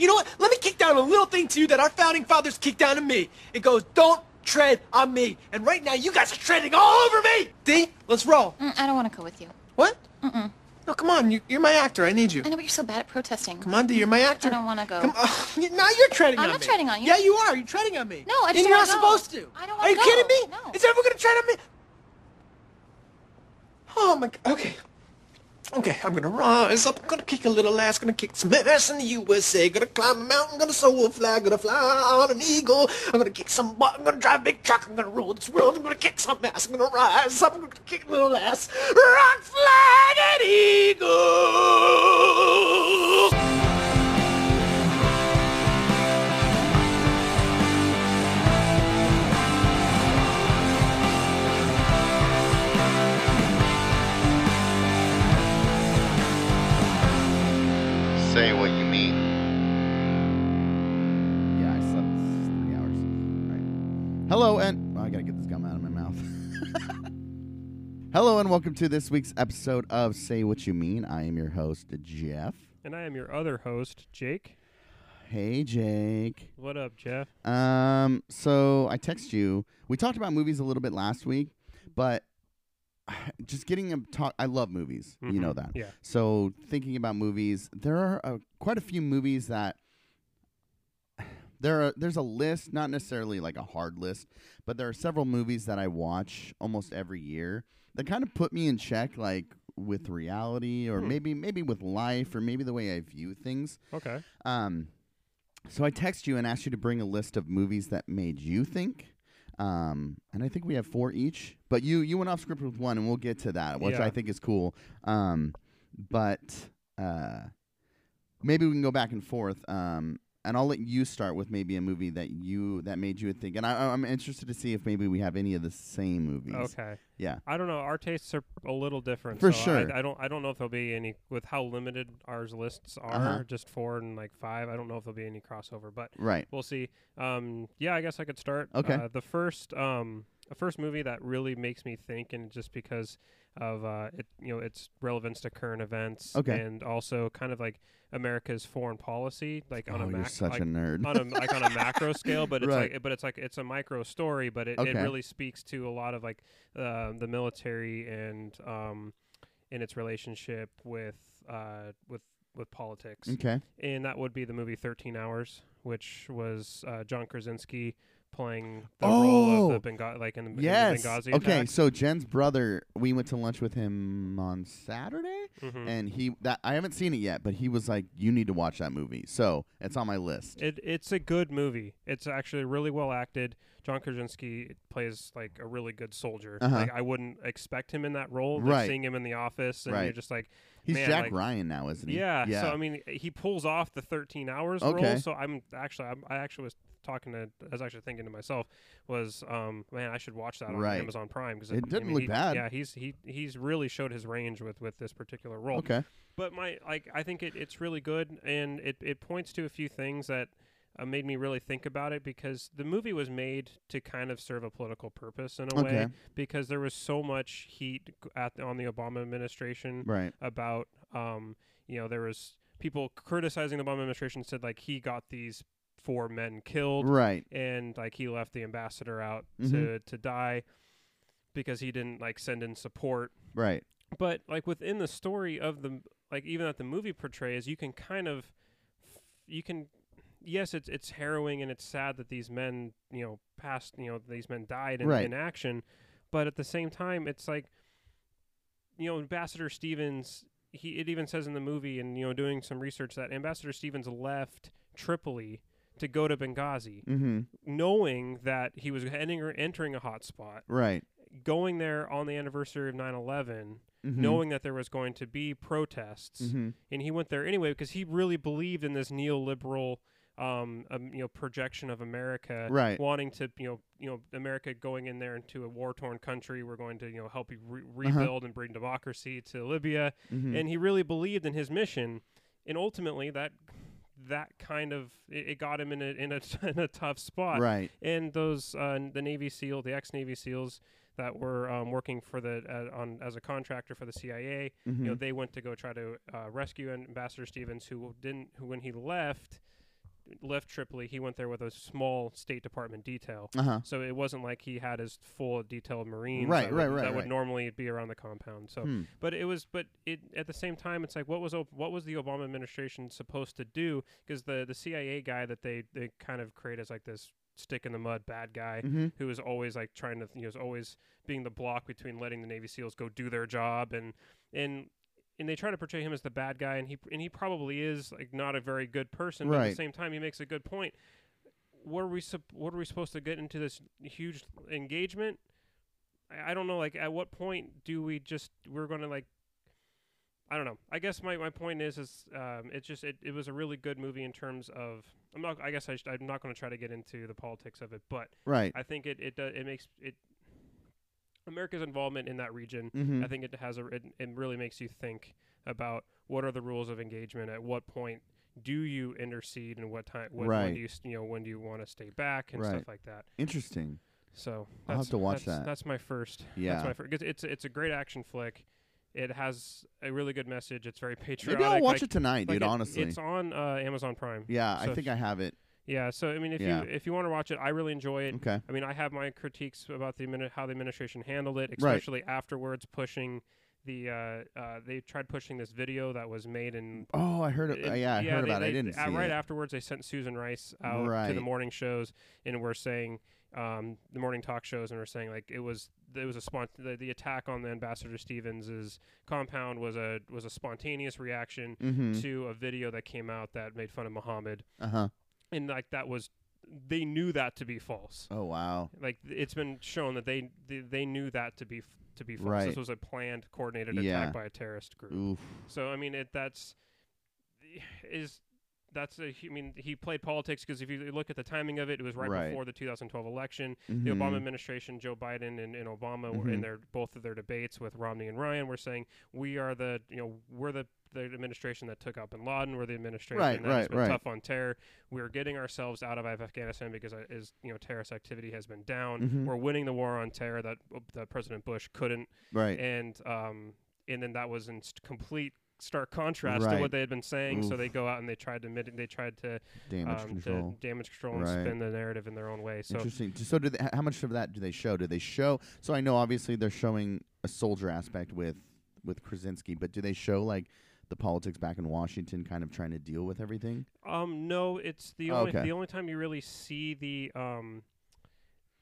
You know what? Let me kick down a little thing to you that our founding fathers kicked down to me. It goes, don't tread on me. And right now, you guys are treading all over me. D, let's roll. Mm, I don't want to go with you. What? Mm-mm. No, come on. You, you're my actor. I need you. I know, but you're so bad at protesting. Come on, D. You're my actor. I don't want to go. Come on. now you're treading I'm on me. I'm not treading on you. Yeah, you are. You're treading on me. No, I just And you're not go. supposed to. I don't want to Are you go. kidding me? No. Is everyone gonna tread on me? Oh my. God. Okay. Okay, I'm gonna rise up, gonna kick a little ass, gonna kick some ass in the USA, gonna climb a mountain, gonna soar a flag, gonna fly on an eagle, I'm gonna kick some butt, I'm gonna drive a big truck, I'm gonna rule this world, I'm gonna kick some ass, I'm gonna rise up, I'm gonna kick a little ass, rock, flag, and eagle! Say what you mean. Yeah, I slept three hours. Right. Hello and oh, I gotta get this gum out of my mouth. Hello and welcome to this week's episode of Say What You Mean. I am your host, Jeff. And I am your other host, Jake. Hey, Jake. What up, Jeff? Um, so I text you. We talked about movies a little bit last week, but just getting a talk. I love movies. You know Mhm. that. Yeah. So thinking about movies, there are uh, quite a few movies that there are. There's a list, not necessarily like a hard list, but there are several movies that I watch almost every year that kind of put me in check, like with reality, or Hmm. maybe maybe with life, or maybe the way I view things. Okay. Um, so I text you and asked you to bring a list of movies that made you think. Um, and I think we have four each, but you you went off script with one, and we'll get to that, which Yeah. I think is cool. Um, but uh, maybe we can go back and forth. Um, and I'll let you start with maybe a movie that you that made you think. And I, I'm interested to see if maybe we have any of the same movies. Okay. Yeah. I don't know. Our tastes are a little different. For so sure. I, I don't. I don't know if there'll be any with how limited ours lists are. Uh-huh. Just four and like five. I don't know if there'll be any crossover, but Right. we'll see. Um, yeah, I guess I could start. Okay. Uh, the first, um, the first movie that really makes me think, and just because of uh, it, you know, its relevance to current events, Okay. and also kind of like America's foreign policy, like on oh, a you're mac- such like, a nerd. on a like on a macro scale, but it's Right. like but it's like it's a micro story, but it, it really speaks to a lot of like uh, the military and um in its relationship with uh with with politics, okay. and that would be the movie Thirteen Hours, which was uh, John Krasinski playing the role Oh! of the Benghazi, like in, the- Yes. the Benghazi okay. attack. So Jen's brother, we went to lunch with him on Saturday. Mhm. and he that I haven't seen it yet, but he was like, "You need to watch that movie." So it's on my list. It it's a good movie. It's actually really well acted. John Krasinski plays like a really good soldier. Uh-huh. Like I wouldn't expect him in that role. Right. Right. Seeing him in the office, and Right. you're just like, He's man, Jack like- Ryan now, isn't he? yeah. yeah. So I mean, he pulls off the 13 hours Okay. role. So I'm actually, I'm, I actually was talking to, I was actually thinking to myself, was, um, man, I should watch that on Right. Amazon Prime because It didn't look bad. Yeah, he's he he's really showed his range with with this particular role. okay. But my like, I think it, it's really good, and it it points to a few things that. Uh, made me really think about it because the movie was made to kind of serve a political purpose in a Okay. way because there was so much heat at on the Obama administration Right. about um you know there was people criticizing the Obama administration said like he got these four men killed Right. and like he left the ambassador out Mhm. to to die because he didn't like send in support Right. but like within the story of the like even that the movie portrays you can kind of you can yes it's it's harrowing and it's sad that these men you know passed you know these men died in, Right. in action but at the same time it's like you know ambassador stevens he it even says in the movie and you know doing some research that ambassador stevens left tripoli to go to benghazi Mm-hmm. knowing that he was entering, entering a hot spot Right. going there on the anniversary of 9-11 Mm-hmm. knowing that there was going to be protests, Mm-hmm. and he went there anyway because he really believed in this neoliberal, um, um, you know, projection of America, Right. Wanting to, you know, you know, America going in there into a war-torn country, we're going to, you know, help you re- Uh-huh. rebuild and bring democracy to Libya, Mm-hmm. and he really believed in his mission, and ultimately that that kind of it, it got him in a in a in a tough spot, right. and those uh, the Navy SEAL, the ex Navy SEALs that were um, working for the uh, on as a contractor for the CIA, Mm-hmm. you know, they went to go try to uh, rescue Ambassador Stevens, who didn't, who when he left, left Tripoli, he went there with a small State Department detail. Uh huh. So it wasn't like he had his full detailed Marines Right, that right, would, right, that would right. normally be around the compound. So, Hmm. but it was, but it at the same time, it's like what was what was the Obama administration supposed to do? Because the the CIA guy that they they kind of create as like this stick in the mud bad guy Mm-hmm. who is always like trying to you know is always being the block between letting the Navy SEALs go do their job and and and they try to portray him as the bad guy and he and he probably is like not a very good person but at Right. the same time he makes a good point what are we sup- what are we supposed to get into this huge engagement I, I don't know like at what point do we just we're going to like I don't know. I guess my, my point is is um, it's just it, it was a really good movie in terms of I'm not I guess I I'm not going to try to get into the politics of it, but Right. I think it it do- it makes it America's involvement in that region. Mm-hmm. I think it has a it, it really makes you think about what are the rules of engagement. At what point do you intercede, and what time? When, Right. when do you you know when do you want to stay back and Right. stuff like that. Interesting. So I'll have to watch that's, that. That's my first. Yeah. That's my first. It's, it's it's a great action flick. It has a really good message. It's very patriotic. Maybe I'll watch like- it tonight, like dude. it- honestly. it's on uh, Amazon Prime. yeah, so I think I have it. Yeah, so I mean, if Yeah. you if you want to watch it, I really enjoy it. Okay. I mean, I have my critiques about the admini- how the administration handled it, especially afterwards pushing the. Uh, uh, they tried pushing this video that was made in. Oh, I heard. It, in- yeah, I heard they- about it. I didn't uh, right it. afterwards. They sent Susan Rice out to the morning shows and were saying um, the morning talk shows and were saying like it was it was a spont- the, the attack on the ambassador Stevens's compound was a was a spontaneous reaction Mm-hmm. to a video that came out that made fun of Muhammad Uh huh. And like that was they knew that to be false Oh wow. like it's been shown that they they, they knew that to be to be false Right. this was a planned coordinated Yeah. attack by a terrorist group Oof. so i mean it that's is that's a I mean he played politics because if you look at the timing of it it was right, Right. before the 2012 election the Mhm. Obama administration, Joe Biden and, and Obama were in their both of their debates with Romney and Ryan were saying we are the you know we're the the administration that took up Bin Laden. We're the administration Right, that has right, been right. tough on terror. We're getting ourselves out of Afghanistan because uh, is you know terrorist activity has been down. Mhm. We're winning the war on terror that uh, that President Bush couldn't, Right. and um and then that was in complete stark contrast to what they had been saying. So they go out and they tried to they tried to Damage um, control. to damage control and Right. spin the narrative in their own way. So Interesting. So, do they, how much of that do they show? Do they show? So, I know obviously they're showing a soldier aspect with with Krasinski, but do they show like the politics back in Washington, kind of trying to deal with everything? Um, no, it's the Oh, only okay. the only time you really see the um,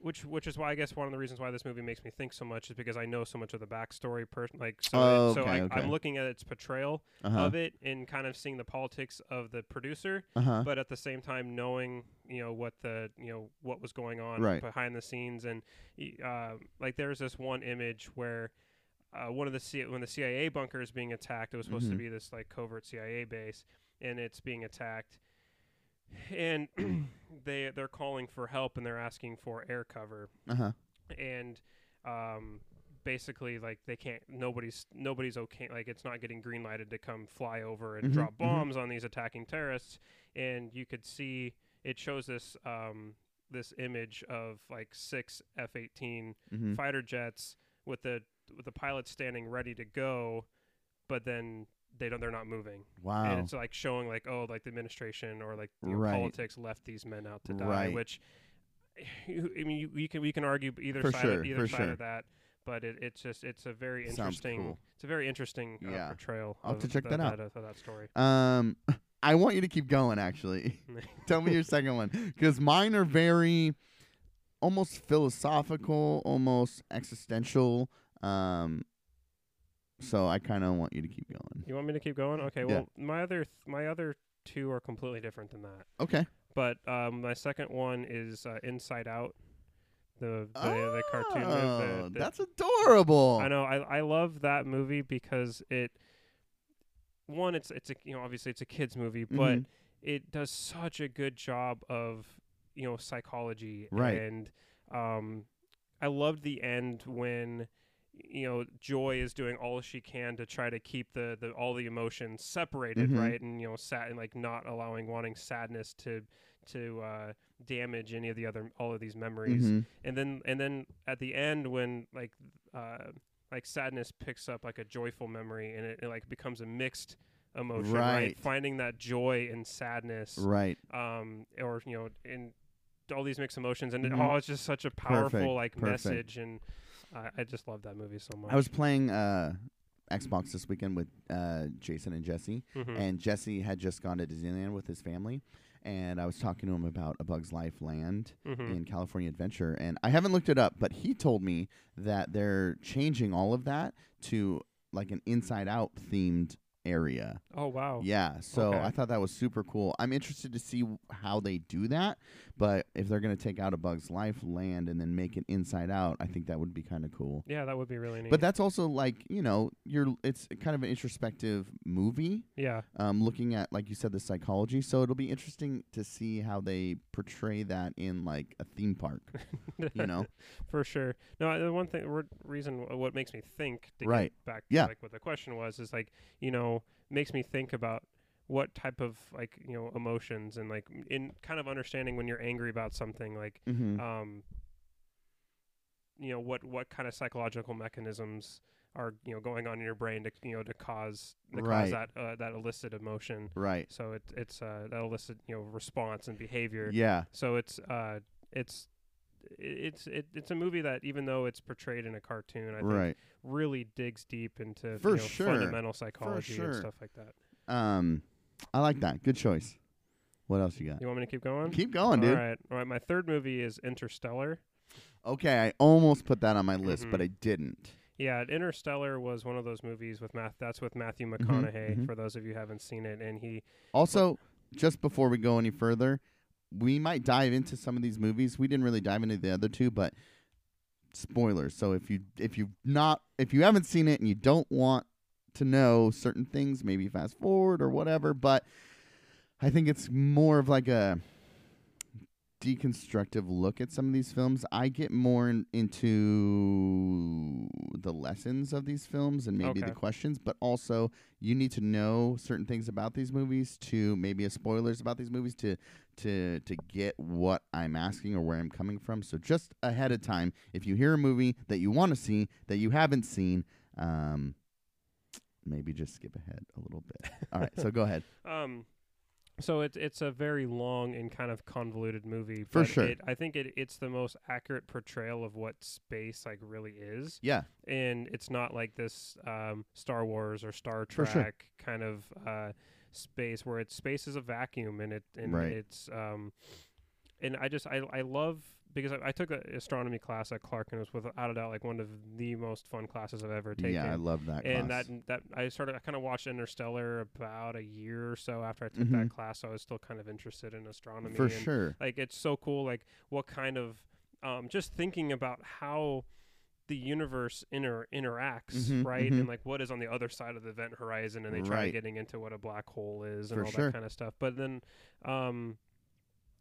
which which is why I guess one of the reasons why this movie makes me think so much is because I know so much of the backstory. Per- like so, Oh, it- so okay, I, okay. I'm looking at its portrayal Uh huh. of it and kind of seeing the politics of the producer, Uh huh. but at the same time knowing you know what the you know what was going on Right. behind the scenes and uh, like there's this one image where. Uh, one of the C- when the CIA bunker is being attacked, it was supposed to Mhm. be this like covert CIA base, and it's being attacked, and they they're calling for help and they're asking for air cover, Uh huh. and um, basically like they can't nobody's nobody's okay like it's not getting green lighted to come fly over and Mhm, drop mhm. bombs on these attacking terrorists, and you could see it shows this um, this image of like six F-18 Mm-hmm. fighter jets with the with the pilots standing ready to go, but then they don't they're not moving. Wow. And it's like showing like oh like the administration or like you know, Right. politics left these men out to die, Right. which I mean you, you can we can argue either For side sure, of, either side sure. of that, but it, it's just it's a very interesting cool. it's a very interesting uh, Yeah. portrayal. I'll have to check the- that out. of that story. Um, I want you to keep going. Actually, tell me your second one because mine are very almost philosophical, almost existential. Um, so I kind of want you to keep going. You want me to keep going? Okay. Yeah. Well, my other th- my other two are completely different than that. Okay. But um, my second one is uh, Inside Out, the the, the cartoon. Oh, movie, the, that's adorable. I know. I I love that movie because it. One, it's it's a you know obviously it's a kids movie, but Mhm. it does such a good job of you know psychology Right. and um, I loved the end when you know Joy is doing all she can to try to keep the, the all the emotions separated, Mhm. right? And you know, sad and like not allowing wanting sadness to to uh, damage any of the other all of these memories Mhm. and then and then at the end when like uh like sadness picks up like a joyful memory and it, it like becomes a mixed emotion, right? Right. Finding that joy and sadness, Right. um, or you know, in all these mixed emotions, and it, Mhm. oh, it's just such a powerful Perfect, like perfect. message, and I, I just love that movie so much. I was playing uh, Xbox this weekend with uh, Jason and Jesse, Mhm. and Jesse had just gone to Disneyland with his family, and I was talking to him about A Bug's Life Land Mhm. in California Adventure, and I haven't looked it up, but he told me that they're changing all of that to like an Inside Out themed area. oh wow, Yeah, so Okay. I thought that was super cool. I'm interested to see how they do that, but if they're going to take out a Bug's Life land and then make it Inside Out, I think that would be kind of cool. yeah, that would be really neat. But that's also like you know, you're it's kind of an introspective movie, yeah, um, looking at like you said the psychology. So it'll be interesting to see how they portray that in like a theme park. you know, for sure. No, the one thing, re- reason, what makes me think, to Right. get back, Yeah. like what the question was, is like, you know, makes me think about what type of like, you know, emotions and like in kind of understanding when you're angry about something, like, mm-hmm. um, you know, what what kind of psychological mechanisms are you know going on in your brain to you know to cause to Right. cause that uh, that illicit emotion. right? So it, it's uh, that illicit you know response and behavior. Yeah, So it's uh it's it's it, it's a movie that even though it's portrayed in a cartoon, I think right. really digs deep into For you know, sure. fundamental psychology sure. and stuff like that. Um, I like that. Good choice. What else you got? You want me to keep going? Keep going, dude. All right. All right. My third movie is Interstellar. Okay, I almost put that on my list, but Mhm. I didn't. Yeah, Interstellar was one of those movies with Math. That's with Matthew Mhm, McConaughey. mhm. For those of you who haven't seen it, and he Also, just before we go any further, we might dive into some of these movies. We didn't really dive into the other two, but spoilers. So if you if you not if you haven't seen it and you don't want to know certain things, maybe fast forward or whatever. But I think it's more of like a deconstructive look at some of these films. I get more in, into the lessons of these films and maybe the questions, but also you need to know certain things about these movies to maybe a spoilers about these movies to to to get what I'm asking or where I'm coming from. So just ahead of time, if you hear a movie that you want to see that you haven't seen, um, maybe just skip ahead a little bit. All right, so go ahead. Um, so it's it's a very long and kind of convoluted movie. For but sure. it, I think it it's the most accurate portrayal of what space like really is, Yeah, and it's not like this um, Star Wars or Star Trek sure. kind of uh, space where it's space is a vacuum and it and Right. it's um, and I just I I love because I, I took an astronomy class at Clark and it was without a doubt like one of the most fun classes I've ever taken yeah, I love that. and class. that that I started I kind of watched Interstellar about a year or so after I took Mhm. that class. So I was still kind of interested in astronomy. for and, sure. Like it's so cool. Like what kind of um, just thinking about how the universe inter- interacts, Mhm, right? mhm. And like what is on the other side of the event horizon, and they try Right. getting into what a black hole is and For all sure. that kind of stuff. But then. Um,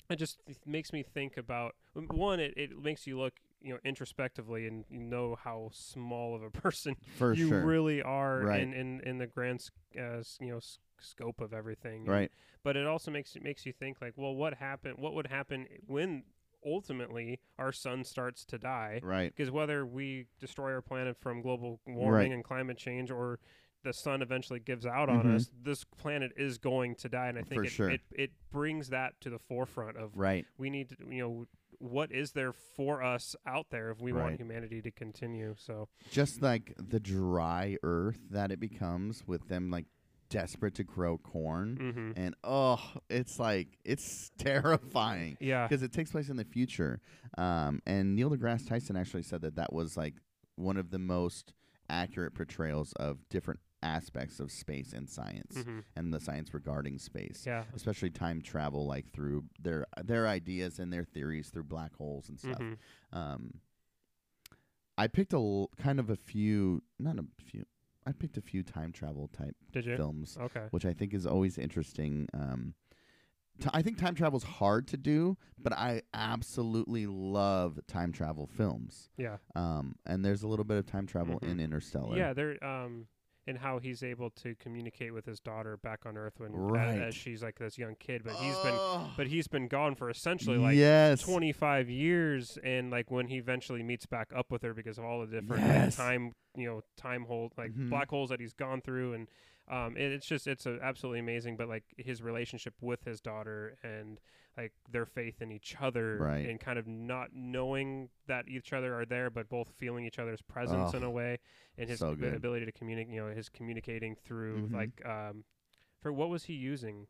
it just th- makes me think about one. It, it makes you look, you know, introspectively, and you know how small of a person For you sure. really are Right. in, in, in the grand uh, you know scope of everything. And- right. But it also makes it makes you think like, well, what happened? What would happen when ultimately our sun starts to die? Right. Because whether we destroy our planet from global warming Right. and climate change, or the sun eventually gives out on Mhm. us, this planet is going to die. And I think it, sure. it it brings that to the forefront of Right. we need to you know what is there for us out there if we Right. want humanity to continue. So Just like the dry earth that it becomes with them like desperate to grow corn. hmm And oh, it's like it's terrifying yeah. because it takes place in the future. Um, and Neil deGrasse Tyson actually said that that was like one of the most accurate portrayals of different aspects of space and science hmm and the science regarding space. Yeah. Especially time travel, like through their their ideas and their theories through black holes and stuff. hmm Um, I picked a l- kind of a few, not a few. I picked a few time travel type films, Okay. which I think is always interesting. Um, t- I think time travel is hard to do, but I absolutely love time travel films. Yeah. Um, and there's a little bit of time travel Mhm. in Interstellar. Yeah. There. Um. And how he's able to communicate with his daughter back on Earth when Right. as, she's like this young kid, but he's been Oh, but he's been gone for essentially like yes, 25 years and like when he eventually meets back up with her because of all the different Yes. time you know time hole like Mhm. black holes that he's gone through and um it, it's just it's absolutely amazing but like his relationship with his daughter and like their faith in each other Right. and kind of not knowing that each other are there but both feeling each other's presence in a way and his So ability to communicate you know his communicating through Mhm. like um for what was he using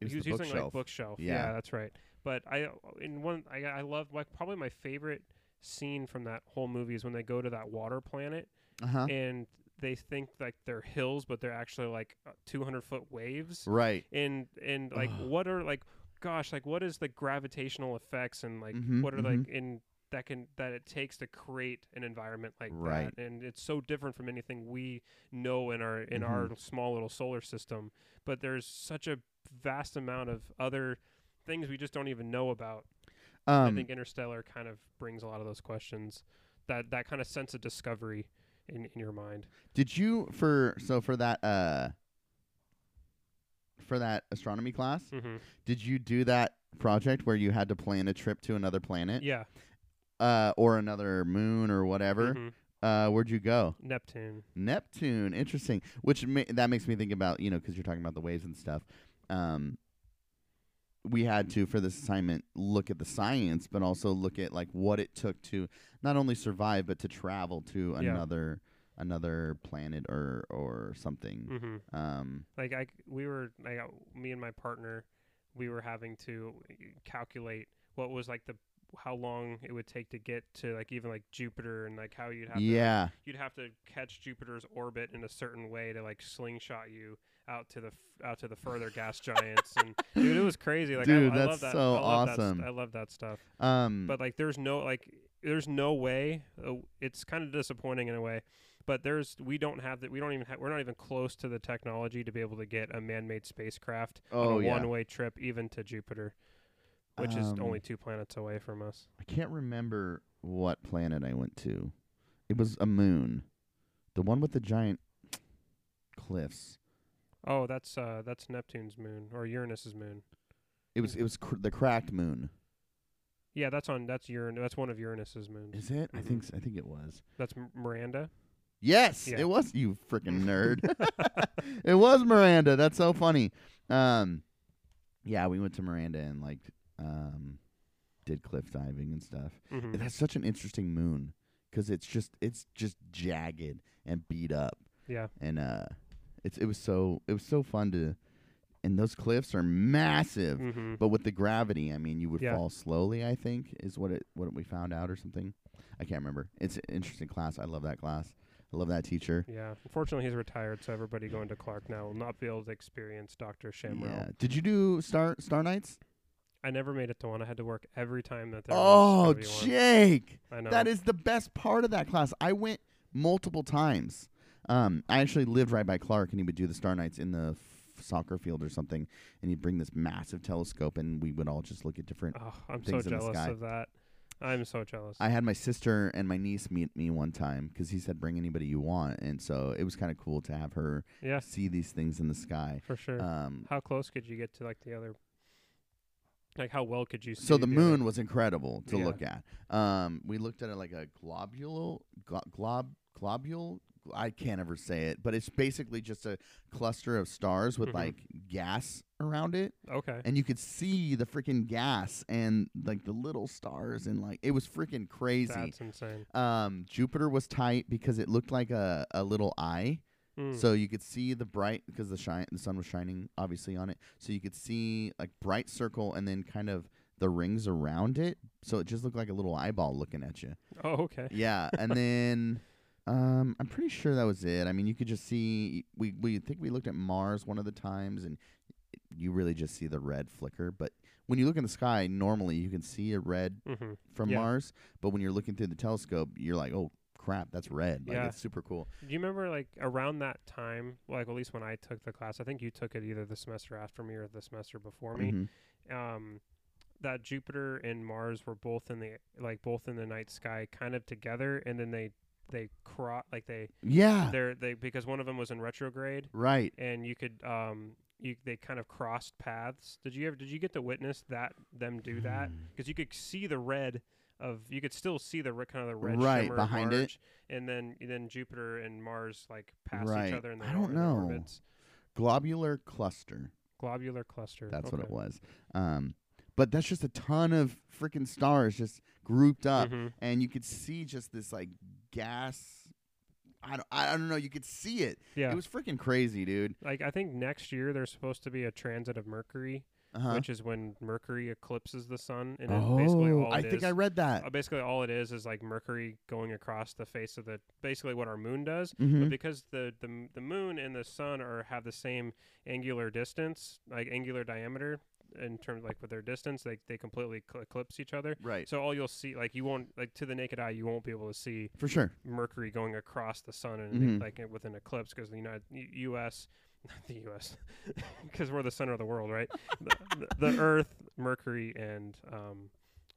was he was using like bookshelf. bookshelf. Yeah. that's right. But I in one I I love like probably my favorite scene from that whole movie is when they go to that water planet Uh-huh. and they think like they're hills, but they're actually like uh, 200 foot waves. Right. And and like what are like gosh like what is the gravitational effects and like Mhm, what are like in that can that it takes to create an environment like Right. that and it's so different from anything we know in our in our small little solar system but there's such a vast amount of other things we just don't even know about. I Um, think interstellar kind of brings a lot of those questions that that kind of sense of discovery in, in your mind. Did you for so for that uh for that astronomy class? hmm Did you do that project where you had to plan a trip to another planet, yeah uh, or another moon or whatever? mhm. Uh, where'd you go? neptune Neptune. Interesting. Which ma- that makes me think about you know because you're talking about the waves and stuff. Um, we had to for this assignment look at the science, but also look at like what it took to not only survive but to travel to Yeah. another another planet or or something. hmm Um, like I we were like uh, me and my partner we were having to calculate what was like the how long it would take to get to like even like Jupiter and like how you'd have to yeah. you'd have to catch Jupiter's orbit in a certain way to like slingshot you out to the f- out to the further gas giants and dude it was crazy like Dude, I, I that's love that so I love that st- awesome. I love that stuff Um, but like there's no like there's no way uh, it's kind of disappointing in a way but there's we don't have that we don't even ha- we're not even close to the technology to be able to get a man-made spacecraft Oh, on a yeah. one-way trip even to Jupiter which is Um, only two planets away from us I can't remember what planet I went to. It was a moon, the one with the giant cliffs. oh that's uh that's Neptune's moon or Uranus's moon It was it was cr- the cracked moon. yeah that's on that's Uran that's one of Uranus's moons Is it? I Mhm. think s I think it was. that's M- Miranda Yes, Yeah. it was. You freaking nerd. it was Miranda. That's so funny. Um, yeah, we went to Miranda and like um, did cliff diving and stuff. hmm That's such an interesting moon because it's just it's just jagged and beat up, yeah and uh, it's it was so it was so fun to, and those cliffs are massive. hmm But with the gravity, I mean, you would Yeah. fall slowly. I think is what it what we found out or something. I can't remember. It's an interesting class. I love that class. I love that teacher. yeah unfortunately he's retired so everybody going to Clark now will not be able to experience Dr. Shamrow Yeah. Did you do Star Star Nights? I never made it to one. I had to work every time that there Oh, was. one. Jake, I know. that is the best part of that class. I went multiple times. Um, I actually lived right by Clark, and he would do the Star Nights in the soccer field or something, and he'd bring this massive telescope, and we would all just look at different. Oh, I'm so things in the jealous sky. of that. I'm so jealous. I had my sister and my niece meet me one time because he said bring anybody you want, and so it was kind of cool to have her yeah, see these things in the sky. for sure. Um, how close could you get to like the other? Like how well could you see? so the other- moon was incredible to Yeah. look at. Um, we looked at it like a globule, glo- glob, globule. I can't ever say it, but it's basically just a cluster of stars with Mhm. like gas around it, Okay. and you could see the freaking gas and like the little stars, and like it was freaking crazy. That's insane. Um, Jupiter was tight because it looked like a, a little eye. Mm. So you could see the bright because the shine the sun was shining obviously on it. So you could see like bright circle and then kind of the rings around it. So it just looked like a little eyeball looking at you. oh, okay. Yeah, and then um I'm pretty sure that was it. I mean, you could just see we we think we looked at Mars one of the times and you really just see the red flicker, but when you look in the sky, normally you can see a red hmm from Yeah. Mars, but when you're looking through the telescope, you're like, "Oh crap, that's red." Like Yeah. it's super cool. Do you remember like around that time? Like at least when I took the class, I think you took it either the semester after me or the semester before me. Mhm. um, that Jupiter and Mars were both in the like both in the night sky, kind of together, and then they they cro- like they Yeah. they're they because one of them was in retrograde, Right. and you could um you they kind of crossed paths. Did you ever did you get to witness that them do that? Because you could see the red of you could still see the re- kind of the red Right, shimmer behind it. And then then Jupiter and Mars like pass Right. each other in the I don't know. orbits. Globular cluster. Globular cluster. That's what it was. Um, but that's just a ton of freaking stars just grouped up, Mhm. and you could see just this like gas. I don't, I don't know. You could see it. Yeah. It was freaking crazy, dude. like I think next year there's supposed to be a transit of Mercury, Uh-huh. which is when Mercury eclipses the sun, and then basically Oh, all I think I read that. uh, basically all it is is like Mercury going across the face of the basically what our moon does. Mhm. But because the, the the moon and the sun are have the same angular distance, like angular diameter in terms like with their distance, they they completely cl- eclipse each other. Right. So all you'll see, like you won't like to the naked eye, you won't be able to see For sure. Mercury going across the sun and Mhm. like with an eclipse because the United U- U.S. not the U.S. because we're the center of the world, right? the, the, the Earth, Mercury, and um,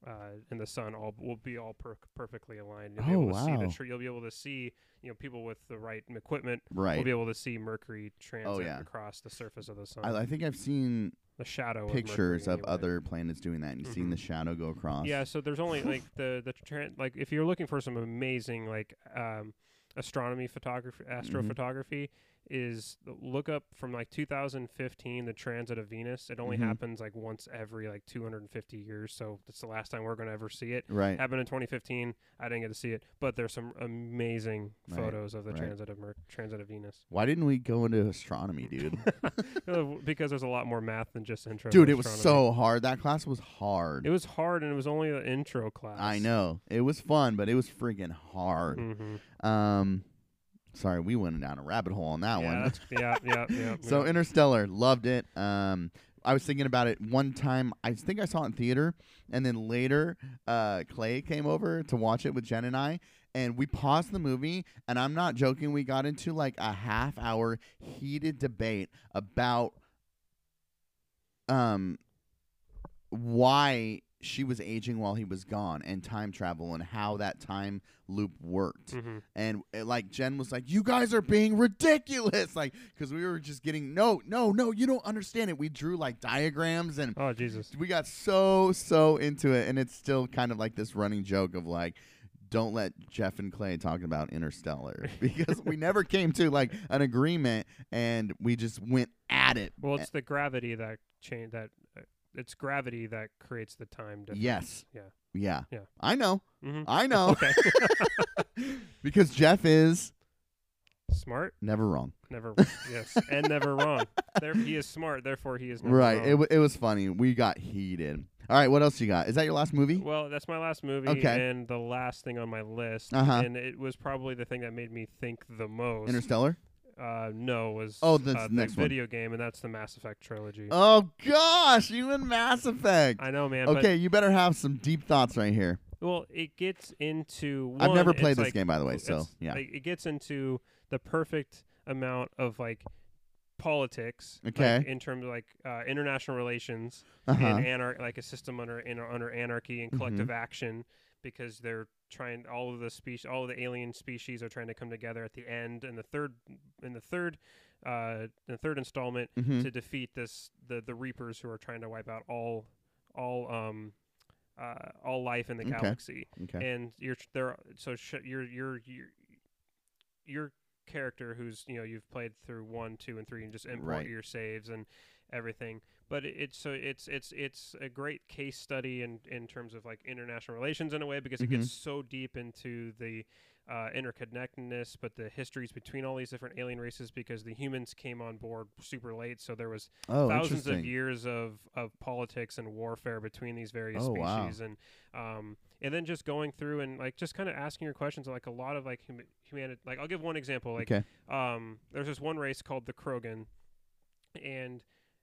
uh, and the sun all will be all per- perfectly aligned. You'll be Oh, able to see the wow. you'll be able to see you know people with the right equipment Right. will be able to see Mercury transit yeah. across the surface of the sun. I, I think I've seen the shadow pictures of, of anyway. other planets doing that, and you've seeing the shadow go across. Yeah, so there's only like the the tran like if you're looking for some amazing like um astronomy photography astrophotography is look up from like 2015 the transit of Venus. It only Mhm. happens like once every like 250 years, so it's the last time we're going to ever see it. Right. Happened in 2015. I didn't get to see it, but there's some amazing Right, photos of the right. transit of Mer- transit of Venus. Why didn't we go into astronomy, dude? Because there's a lot more math than just intro. dude, it was so hard. That class was hard. It was hard, and it was only the intro class. I know. It was fun, but it was freaking hard. hmm Um, sorry, we went down a rabbit hole on that yeah, one. yeah, yeah, yeah. So yeah. Interstellar, loved it. Um, I was thinking about it one time. I think I saw it in theater, and then later, uh, Clay came over to watch it with Jen and I, and we paused the movie. And I'm not joking. We got into like a half hour heated debate about um why she was aging while he was gone and time travel and how that time loop worked Mhm. and uh, like Jen was like, "You guys are being ridiculous!" Like, because we were just getting no, no, no, you don't understand it. We drew like diagrams and Oh Jesus! we got so so into it, and it's still kind of like this running joke of like. Don't let Jeff and Clay talk about Interstellar because we never came to like an agreement and we just went at it. Well, it's the gravity that change that. It's gravity that creates the time difference. Yes. Yeah. yeah, Yeah. I know, hmm I know, Okay. because Jeff is smart, never wrong. never yes, and never wrong. There, he is smart, therefore he is never Right. wrong. It, w- it was funny. We got heated. All right. What else you got? Is that your last movie? well, that's my last movie Okay. and the last thing on my list, Uh-huh. and it was probably the thing that made me think the most. Interstellar. Uh, no, was Oh, the uh, next the one. video game, and that's the Mass Effect trilogy. Oh gosh, you and Mass Effect. I know, man. Okay, you better have some deep thoughts right here. Well, it gets into. I've never played this like- game, by the way, so yeah. like, it gets into the perfect amount of like politics, like, Okay. in terms of like uh, international relations Uh-huh. and anar- like a system under in, under anarchy and collective action, because they're trying all of the species, all of the alien species are trying to come together at the end, and the third, in the third, uh, the third installment Mhm. to defeat this the the Reapers who are trying to wipe out all all um uh, all life in the Okay. galaxy Okay. and you're there so sh- your your your your character who's you know you've played through one two and three and just import Right. your saves and everything but it, it's so it's it's it's a great case study in in terms of like international relations in a way because it Mm-hmm. gets so deep into the uh, interconnectedness, but the histories between all these different alien races because the humans came on board super late, so there was oh, thousands of years of, of politics and warfare between these various Oh, wow. species and um and then just going through and like just kind of asking your questions like a lot of like hum- humanity like I'll give one example like okay. um there's this one race called the Krogan and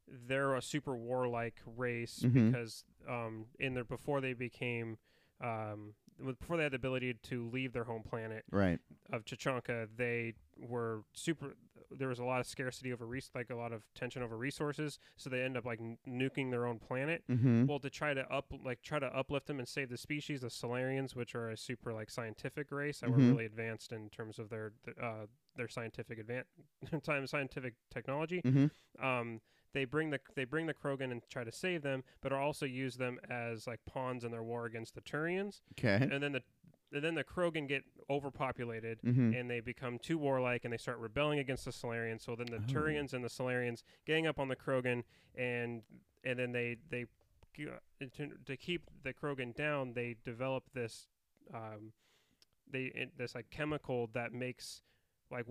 they're a super warlike race Mhm. because um in their before they became um before they had the ability to leave their home planet Right. of Tuchanka, they were super. There was a lot of scarcity over res- like a lot of tension over resources, so they end up like n- nuking their own planet. Mm-hmm. Well, to try to up like try to uplift them and save the species, the Salarians, which are a super like scientific race that Mhm. were really advanced in terms of their th- uh, their scientific advan time scientific technology. Mm-hmm. Um, they bring the they bring the Krogan and try to save them, but are also use them as like pawns in their war against the Turians. Okay. And then the and then the Krogan get overpopulated Mm-hmm. and they become too warlike and they start rebelling against the Salarians. So then the Oh. Turians and the Salarians gang up on the Krogan and and then they they to, to keep the Krogan down, they develop this um, they this like chemical that makes like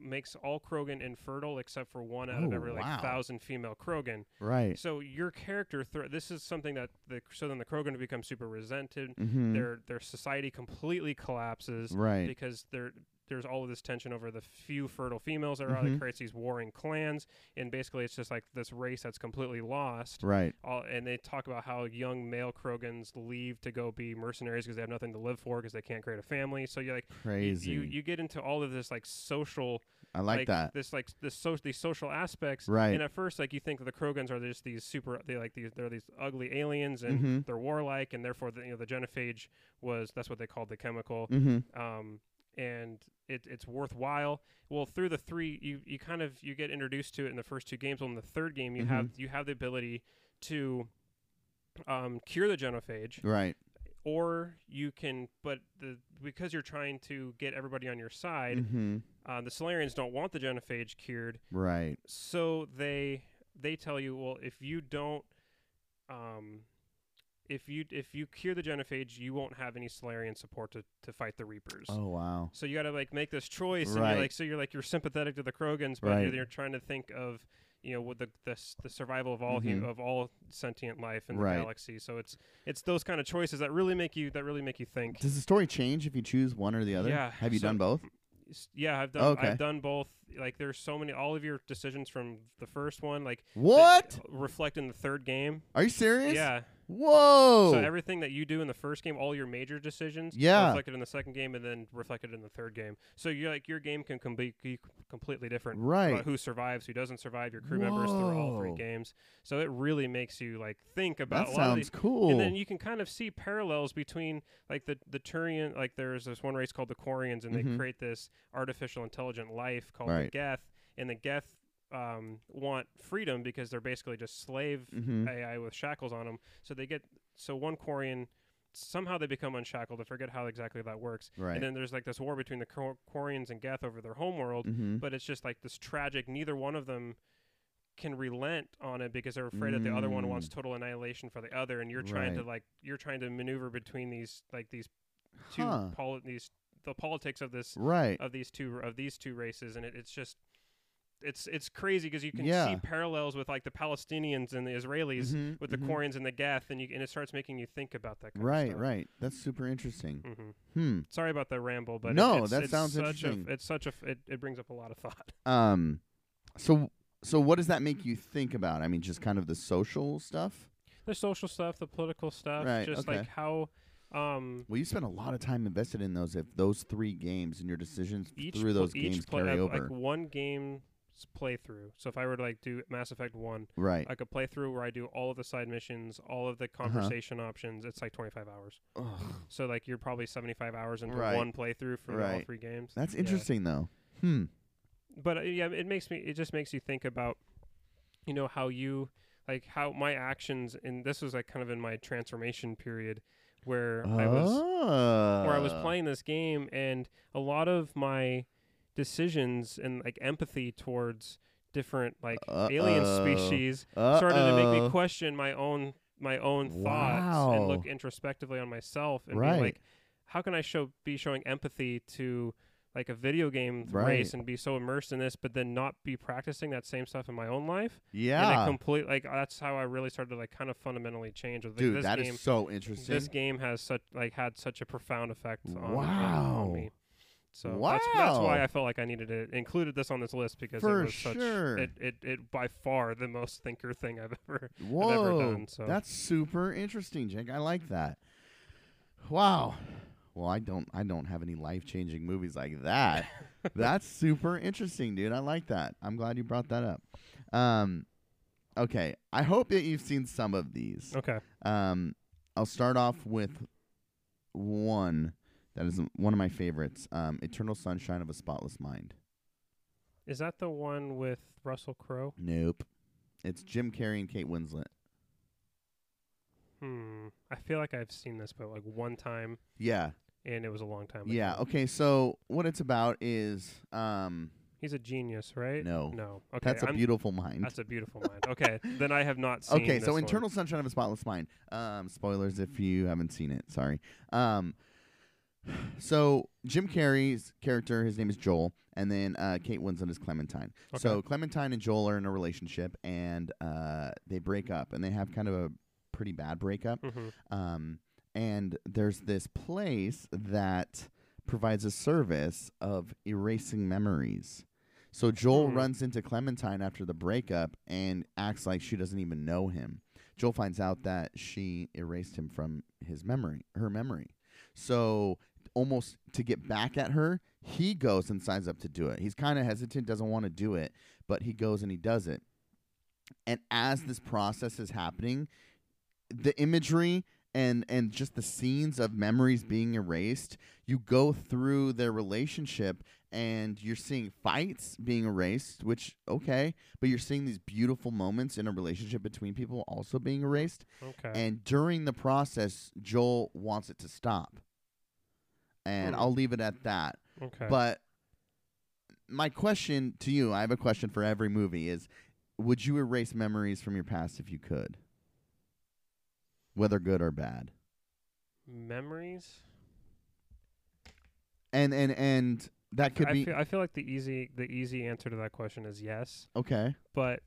makes all Krogan infertile except for one out of every like wow. thousand female Krogan. Right. So your character, thr this is something that the so then the Krogan become super resented. Mm-hmm. Their their society completely collapses right. because there there's all of this tension over the few fertile females that are out. It Mhm. creates these warring clans, and basically it's just like this race that's completely lost. right. All, and they talk about how young male Krogans leave to go be mercenaries because they have nothing to live for because they can't create a family. So you're like Crazy. You, you get into all of this like social I like, that. this like this so these social aspects Right. and at first like you think the krogans are just these super they like these they're these ugly aliens and Mhm. they're warlike and therefore the, you know the genophage was that's what they called the chemical Mm-hmm. um and it, it's worthwhile well through the three you you kind of you get introduced to it in the first two games well in the third game you have Mm-hmm. you have the ability to um, cure the genophage Right. or you can but the because you're trying to get everybody on your side Mm-hmm. uh, the salarians don't want the genophage cured Right. so they they tell you well if you don't um if you if you cure the genophage you won't have any salarian support to, to fight the reapers Oh wow. so you got to like make this choice and Right. you're like so you're like you're sympathetic to the krogans but Right. you're, you're trying to think of you know with the the, the survival of all hu- Mhm. of all sentient life in Right. the galaxy so it's it's those kind of choices that really make you that really make you think Does the story change if you choose one or the other? Yeah, Have you so- done both? Yeah i've done Okay. i've done both like there's so many all of your decisions from the first one like What? reflect in the third game Are you serious? yeah Whoa. So everything that you do in the first game, all your major decisions, Yeah. reflected in the second game, and then reflected in the third game. So you're like your game can com- be completely different. Right. About who survives, who doesn't survive, your crew members through all three Whoa. games. So it really makes you like think about that a lot of sounds these. cool. And then you can kind of see parallels between like the the Turian, like there's this one race called the Quarians, and Mhm. they create this artificial intelligent life called Right. the Geth, and the Geth um, want freedom because they're basically just slave Mhm. AI with shackles on them. So they get so one Quarian somehow they become unshackled. I forget how exactly that works. right. And then there's like this war between the Quar- Quarians and Geth over their homeworld, mm-hmm. but it's just like this tragic. Neither one of them can relent on it because they're afraid that the other one wants Mm. total annihilation for the other, and you're trying to like you're trying to maneuver between these like these two Huh. poli- these the politics of this right. of these two of these two races, and it, it's just it's it's crazy because you can Yeah. see parallels with like the Palestinians and the Israelis Mhm, with the mhm. Quarians and the Geth, and you and it starts making you think about that. Kind Right. of stuff. Right. That's super interesting. hmm Hmm. Sorry about the ramble, but it- No, it's, that it's sounds such interesting. A, it's such a it, it brings up a lot of thought. Um. So so what does that make you think about? I mean, just kind of the social stuff. The social stuff, the political stuff, Right, just okay. like how um Well, you spent a lot of time invested in those if those three games and your decisions through pl- those each games play, carry uh, over. like one game playthrough. So if I were to like do Mass Effect one, right. I could play through where I do all of the side missions, all of the Uh-huh. conversation options. It's like 25 hours. Ugh. So like you're probably 75 hours into Right. one playthrough for all three games. That's Yeah. interesting though. Hmm. But uh, yeah, it makes me. It just makes you think about, you know, how you like how my actions. And this was like kind of in my transformation period, where I was where I was Ah. playing this game, and a lot of my decisions and like empathy towards different like alien Uh-oh. species started to make me question my own my own thoughts and look introspectively on myself and Right. be like how can I show be showing empathy to like a video game Right. race and be so immersed in this but then not be practicing that same stuff in my own life and Yeah. it complete like that's how I really started to like kind of fundamentally change with like, Dude, this that is game so interesting. this game has such like had such a profound effect on, on- Wow. on me. So that's that's why I felt like I needed to included this on this list because For it was such sure. it, it it by far the most thinker thing I've ever Whoa, done, so. that's super interesting, Jake. I like that. Wow. Well, I don't. I don't have any life changing movies like that. that's super interesting, dude. I like that. I'm glad you brought that up. Um, okay. I hope that you've seen some of these. okay. Um, I'll start off with one that is one of my favorites. Um, Eternal Sunshine of a Spotless Mind. Is that the one with Russell Crowe? Nope. It's Jim Carrey and Kate Winslet. Hmm. I feel like I've seen this, but like one time, Yeah, and it was a long time. ago. yeah. Okay, so what it's about is um, He's a genius, right? No. No. Okay. that's a I'm- beautiful mind. That's a beautiful mind. Okay, then I have not seen. Okay, so one. Internal Sunshine of a Spotless Mind. Um, spoilers if you haven't seen it. Sorry. Um, so Jim Carrey's character, his name is Joel, and then uh, Kate Winslet is Clementine. So Clementine and Joel are in a relationship, and uh, they break up, and they have kind of a pretty bad breakup. Mhm. Um, and there's this place that provides a service of erasing memories. So Joel Hmm. runs into Clementine after the breakup and acts like she doesn't even know him. Joel finds out that she erased him from his memory, her memory. So almost to get back at her, he goes and signs up to do it. He's kind of hesitant, doesn't want to do it, but he goes and he does it. And as this process is happening, the imagery and and just the scenes of memories being erased you go through their relationship and you're seeing fights being erased which okay but you're seeing these beautiful moments in a relationship between people also being erased Okay. and during the process joel wants it to stop and Hmm. i'll leave it at that okay. but my question to you i have a question for every movie is would you erase memories from your past if you could whether good or bad memories. and and and that could I be feel, I feel like the easy the easy answer to that question is yes, okay but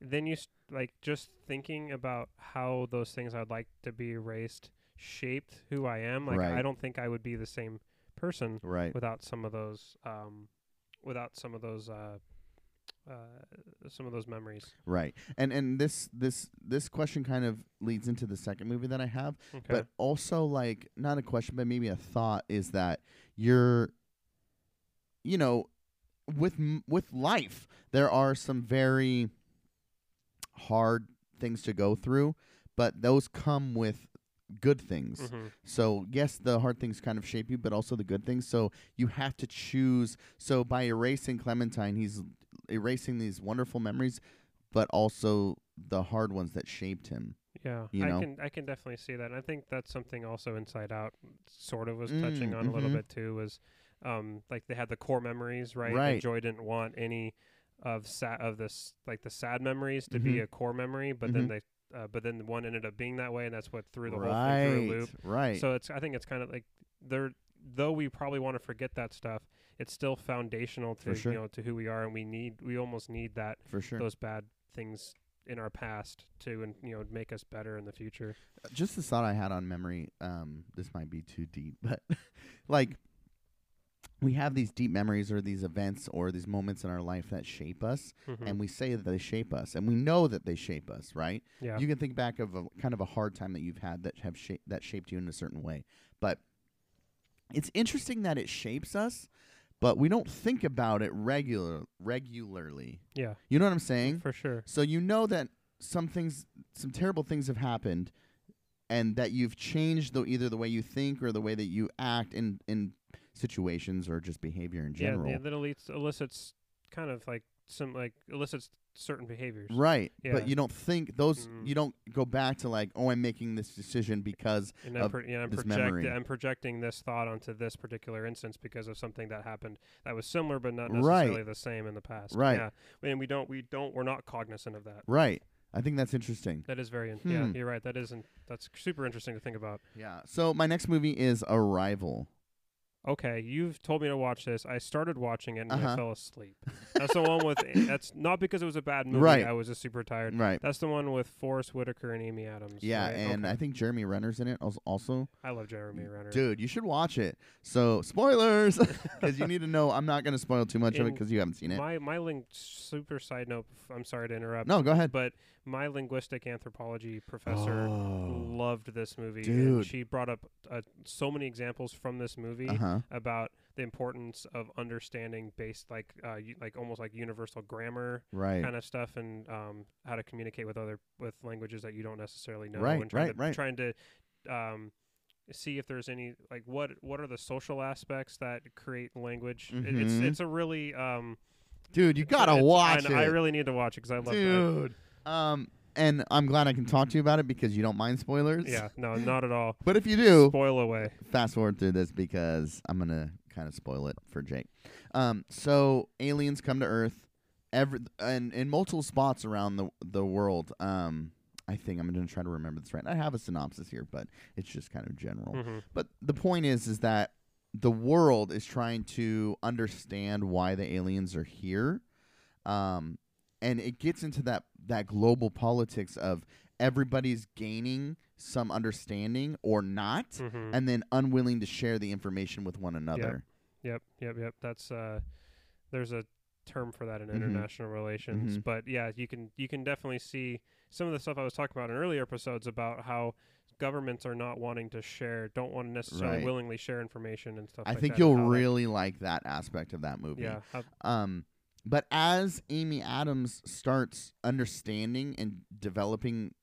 then you s like just thinking about how those things I'd like to be erased shaped who I am. Like Right. I don't think I would be the same person right without some of those um without some of those uh uh some of those memories. right and and this this this question kind of leads into the second movie that i have Okay. but also like not a question but maybe a thought is that you're you know with m- with life there are some very hard things to go through but those come with good things Mhm. so yes the hard things kind of shape you but also the good things so you have to choose so by erasing clementine he's erasing these wonderful memories but also the hard ones that shaped him Yeah, you I can I can definitely see that. And I think that's something also Inside Out sort of was Mm, touching on a little mhm. bit too. Was um like they had the core memories, right? Right. And Joy didn't want any of sa- of this like the sad memories to be Mhm. a core memory, but Mhm. then they uh, but then one ended up being that way, and that's what threw the whole thing through a loop. right So it's I think it's kind of like there though we probably want to forget that stuff. It's still foundational to sure. you know to who we are, and we need we almost need that for sure those bad things in our past to and you know make us better in the future. just the thought I had on memory, um, this might be too deep, but like we have these deep memories or these events or these moments in our life that shape us, Mhm. and we say that they shape us, and we know that they shape us, right? yeah. You can think back of a kind of a hard time that you've had that have shaped that shaped you in a certain way, but it's interesting that it shapes us, but we don't think about it regular regularly. yeah. You know what I'm saying? For sure. So you know that some things, some terrible things have happened, and that you've changed the either the way you think or the way that you act in in situations or just behavior in general. Yeah, that elicits, elicits kind of like some like elicits certain behaviors. Right, Yeah. but you don't think those. Mm. You don't go back to like, oh, I'm making this decision because And I'm, of pro- yeah, I'm, this project- memory. I'm projecting this thought onto this particular instance because of something that happened that was similar but not Right. necessarily the same in the past. Right. Yeah. And we don't we don't we're not cognizant of that. right. I think that's interesting. That is very in- yeah, Hmm. you're right. That isn't that's super interesting to think about. Yeah. So my next movie is Arrival. Okay, you've told me to watch this. I started watching it and I Uh-huh. fell asleep. That's the one with that's not because it was a bad movie. Right. I was just super tired. Right. That's the one with Forest Whitaker and Amy Adams. Yeah, right? and Okay. I think Jeremy Renner's in it also. I love Jeremy Renner. Dude, you should watch it. So spoilers, because you need to know. I'm not going to spoil too much of it because you haven't seen it. My my ling- super side note. I'm sorry to interrupt. No, go ahead. But my linguistic anthropology professor Oh. loved this movie. Dude. And she brought up uh, so many examples from this movie Uh huh. about the importance of understanding based like uh, u- like almost like universal grammar Right. kind of stuff and um, how to communicate with other with languages that you don't necessarily know Right, and trying right, to, right. trying to um, see if there's any like what what are the social aspects that create language It- it's it's a really um Dude, you gotta it's- watch I, it. I really need to watch it because I love it Dude. Um, and I'm glad I can talk to you about it because you don't mind spoilers. Yeah, no, not at all. But if you do, Spoil away. fast forward through this because I'm gonna kind of spoil it for Jake. Um, so aliens come to Earth, every and in multiple spots around the the world. Um, I think I'm gonna try to remember this right. I have a synopsis here, but it's just kind of general. hmm But the point is, is that the world is trying to understand why the aliens are here, um, and it gets into that that global politics of everybody's gaining some understanding or not, hmm and then unwilling to share the information with one another. Yep, yep, yep. That's uh, there's a term for that in Mhm. international relations, Mhm. but yeah, you can you can definitely see some of the stuff I was talking about in earlier episodes about how governments are not wanting to share, don't want to necessarily Right. willingly share information and stuff. I like think that, you'll really like that aspect of that movie. yeah. how- Um, but as Amy Adams starts understanding and developing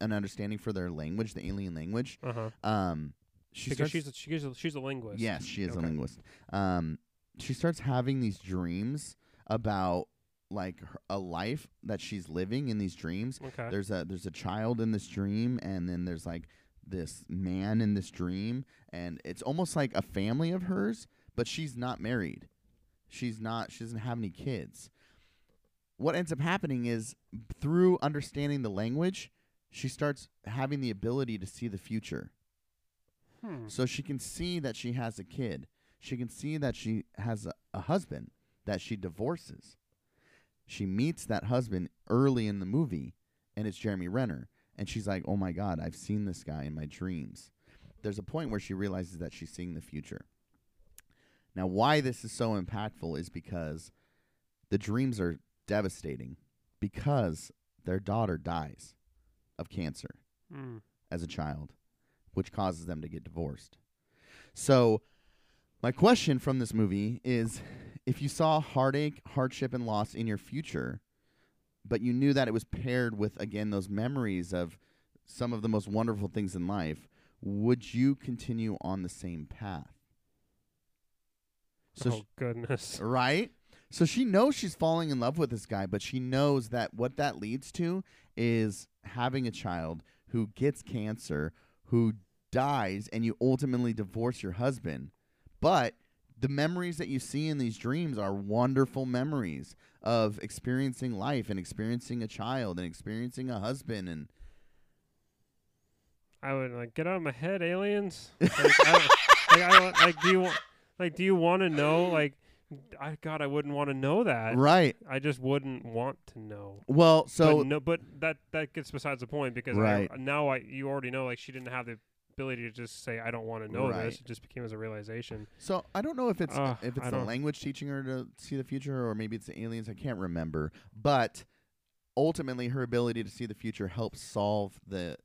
an understanding for their language, the alien language, uh-huh. um, she Because starts. she's a, she's a, she's a linguist. yes, she is a linguist. Um, she starts having these dreams about like her, a life that she's living in these dreams. Okay. There's a there's a child in this dream, and then there's like this man in this dream, and it's almost like a family of hers, but she's not married. She's not. She doesn't have any kids. What ends up happening is through understanding the language, she starts having the ability to see the future. Hmm. So she can see that she has a kid. She can see that she has a, a husband that she divorces. She meets that husband early in the movie, and it's Jeremy Renner. And she's like, oh my God, I've seen this guy in my dreams. There's a point where she realizes that she's seeing the future. Now, why this is so impactful is because the dreams are devastating because their daughter dies of cancer Hmm. as a child, which causes them to get divorced. So, my question from this movie is if you saw heartache, hardship, and loss in your future, but you knew that it was paired with, again, those memories of some of the most wonderful things in life, would you continue on the same path? So, oh goodness. right? So she knows she's falling in love with this guy, but she knows that what that leads to is having a child who gets cancer, who dies, and you ultimately divorce your husband. But the memories that you see in these dreams are wonderful memories of experiencing life and experiencing a child and experiencing a husband and I would like get out of my head, aliens. Like, I, like, I like do you wa- like do you want to know? Like, I God, I wouldn't want to know that. right. I just wouldn't want to know. Well, so but no, but that that gets besides the point because Right. I, now I you already know like she didn't have the ability to just say I don't want to know Right. this. It just became as a realization. So I don't know if it's Ugh, if it's I the language teaching her to see the future, or maybe it's the aliens. I can't remember. But ultimately, her ability to see the future helps solve the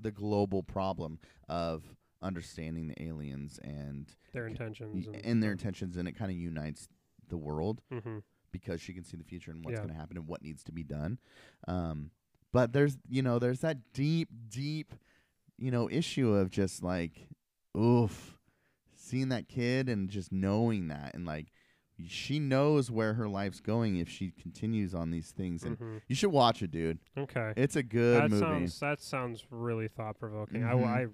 the global problem of understanding the aliens and Their intentions and, and their intentions, and it kind of unites the world hmm because she can see the future and what's Yeah. going to happen and what needs to be done. Um, but there's you know there's that deep deep you know issue of just like oof seeing that kid and just knowing that and like she knows where her life's going if she continues on these things and hmm you should watch it dude Okay. it's a good that movie sounds that sounds really thought provoking. I, Mhm. I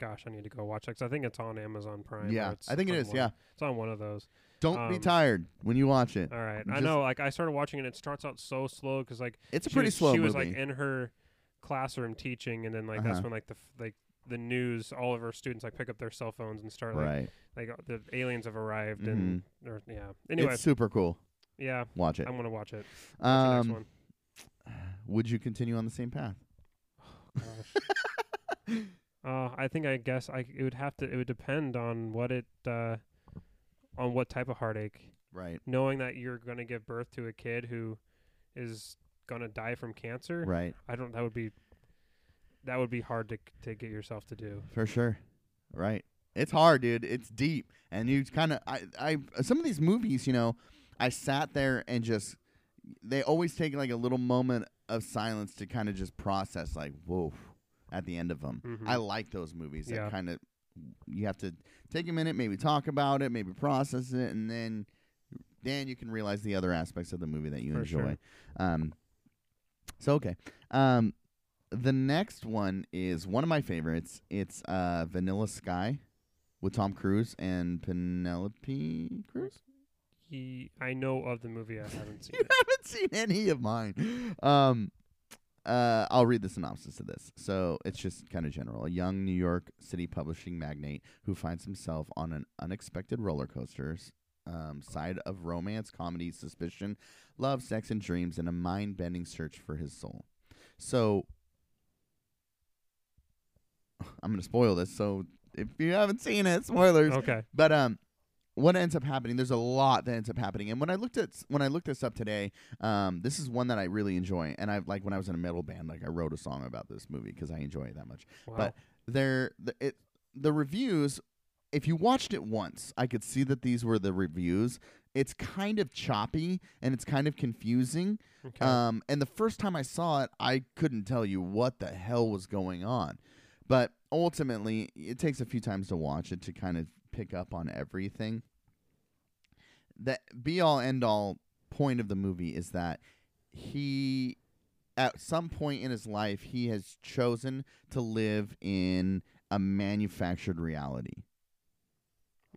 gosh, I need to go watch it 'cause I think it's on Amazon Prime. yeah i think it is one- yeah it's on one of those. don't be um, tired when you watch it All right, I know. Like I started watching it, it starts out so slow because like it's a pretty was, slow She movie was like in her classroom teaching, and then like that's Uh-huh. when like the f- like the news, all of her students like pick up their cell phones and start like right like uh, the aliens have arrived and or yeah. Anyway, Mm-hmm. it's super cool yeah, watch it I'm gonna watch it. Next um one? would you continue on the same path Gosh. uh, I think I guess I it would have to. It would depend on what it uh, on what type of heartache. right Knowing that you're gonna give birth to a kid who is gonna die from cancer. right I don't. That would be. That would be hard to to get yourself to do. For sure. Right. It's hard, dude. It's deep. And you kind of I I some of these movies, you know, I sat there and just they always take like a little moment of silence to kind of just process like, whoa, at the end of them. Mhm. I like those movies Yeah. that kind of you have to take a minute, maybe talk about it, maybe process it and then then you can realize the other aspects of the movie that you For enjoy. sure. Um So okay. Um, the next one is one of my favorites. It's uh, Vanilla Sky with Tom Cruise and Penelope Cruz. He, I know of the movie. I haven't seen you it. haven't seen any of mine. Um, uh, I'll read the synopsis of this. So it's just kind of general. A young New York City publishing magnate who finds himself on an unexpected roller coaster um, side of romance, comedy, suspicion, love, sex, and dreams, and a mind bending search for his soul. So I'm gonna spoil this. So if you haven't seen it, spoilers. Okay. But um, what ends up happening? There's a lot that ends up happening. And when I looked at when I looked this up today, um, this is one that I really enjoy. And I like when I was in a metal band, like I wrote a song about this movie because I enjoy it that much. Wow. But there, the, it the reviews. If you watched it once, I could see that these were the reviews. It's kind of choppy and it's kind of confusing. okay. Um, and the first time I saw it, I couldn't tell you what the hell was going on. But ultimately, it takes a few times to watch it to kind of pick up on everything. The be all end all point of the movie is that he, at some point in his life, he has chosen to live in a manufactured reality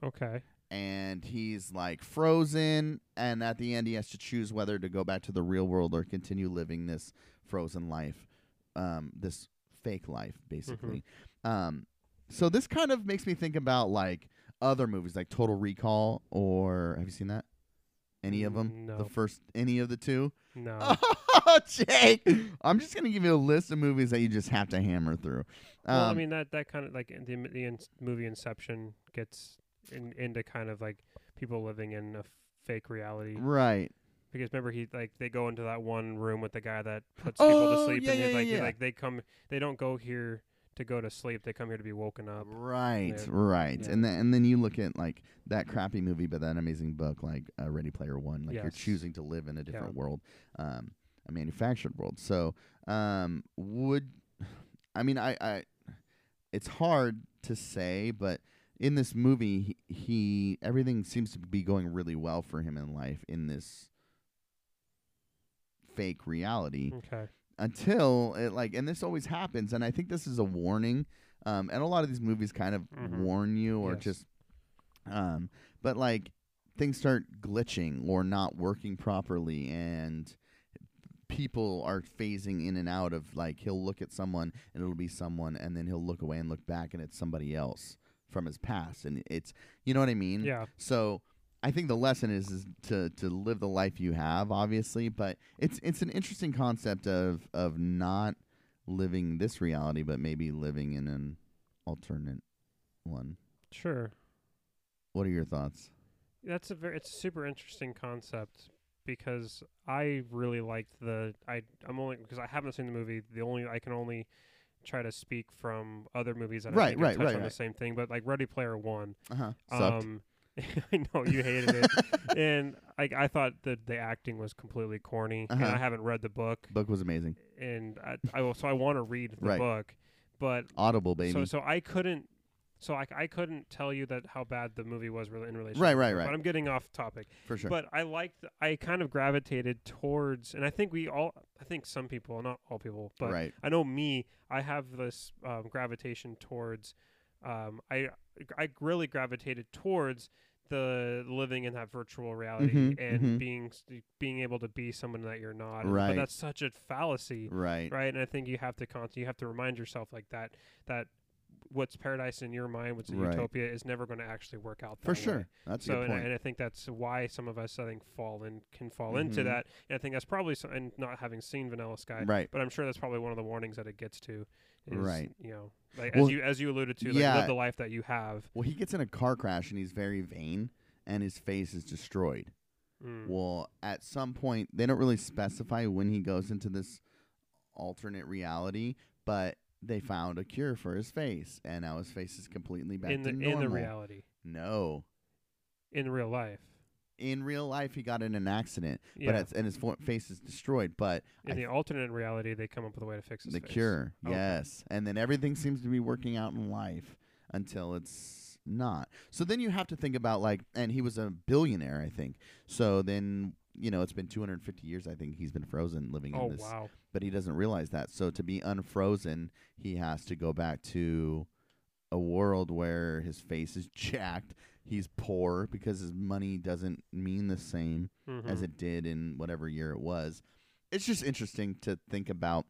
okay. and he's like frozen and at the end he has to choose whether to go back to the real world or continue living this frozen life um this fake life basically um so this kind of makes me think about like other movies like total recall or have you seen that any of them No. the first any of the two No. oh jake i'm just gonna give you a list of movies that you just have to hammer through well, I Um, mean that that kind of like the the in, movie Inception gets in, into kind of like people living in a fake reality right because remember he like they go into that one room with the guy that puts people to Oh, sleep yeah, and yeah, like yeah. like they come they don't go here to go to sleep they come here to be woken up Right, Yeah. right, Yeah. and then and then you look at like that crappy movie, but that amazing book, like uh, Ready Player One. Like you're choosing to live in a different Yeah. world, um, a manufactured world. So, um, would I mean I, I? It's hard to say, but in this movie, he, he everything seems to be going really well for him in life in this fake reality okay until it like and this always happens and i think this is a warning um and a lot of these movies kind of Mhm. warn you or Yes. just um but like things start glitching or not working properly and people are phasing in and out of like he'll look at someone and it'll be someone and then he'll look away and look back and it's somebody else from his past and it's you know what i mean yeah so I think the lesson is, is to to live the life you have, obviously, but it's it's an interesting concept of of not living this reality, but maybe living in an alternate one. sure What are your thoughts? that's a very it's a super interesting concept because I really liked the I I'm only because I haven't seen the movie the only I can only try to speak from other movies that I Right, think right, touch right, on right. the same thing but like Ready Player One Uh huh. Sucked. um I know you hated it and I I thought that the acting was completely corny and Uh-huh. I haven't read the book Book was amazing. and I, I will- so I want to read the Right. book but Audible, baby. so so I couldn't so I, I couldn't tell you that how bad the movie was really in relation Right, right, right. but I'm getting off topic for sure. but I liked. I kind of gravitated towards, and I think we all. I think some people, not all people, but right. I know me. I have this um, gravitation towards. Um, I I really gravitated towards the living in that virtual reality Mhm, and mhm. being being able to be someone that you're not. Right. But that's such a fallacy, Right. right? And I think you have to con- you have to remind yourself like that that what's paradise in your mind, what's a Right. utopia, is never going to actually work out. For that way. sure. That's So and, and I think that's why some of us I think fall in can fall into Mhm. that. And I think that's probably some, and not having seen Vanilla Sky, right. but I'm sure that's probably one of the warnings that it gets to. Is, Right. You know, like Well, as you as you alluded to, like yeah. live the life that you have. Well, he gets in a car crash and he's very vain, and his face is destroyed. Mm. Well, at some point, they don't really specify when he goes into this alternate reality, but they found a cure for his face, and now his face is completely back in the to in normal. the reality, No, in real life. in real life, he got in an accident, Yeah. but it's, and his fo- face is destroyed. But in I the alternate reality, they come up with a way to fix his the face. cure, Okay. yes, and then everything seems to be working out in life until it's not. So then you have to think about like, and he was a billionaire, I think. So then you know, it's been 250 years. I think he's been frozen, living Oh in this, wow. but he doesn't realize that. So to be unfrozen, he has to go back to a world where his face is jacked. He's poor because his money doesn't mean the same as Mhm. it did in whatever year it was. It's just interesting to think about.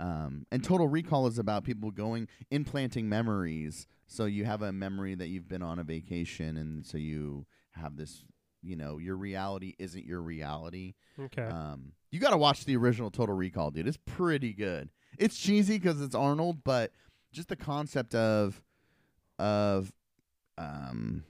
Um, and Total Recall is about people going implanting memories. So you have a memory that you've been on a vacation, and so you have this. You know, your reality isn't your reality. Okay. Um, you got to watch the original Total Recall, dude. It's pretty good. It's cheesy because it's Arnold, but just the concept of of um,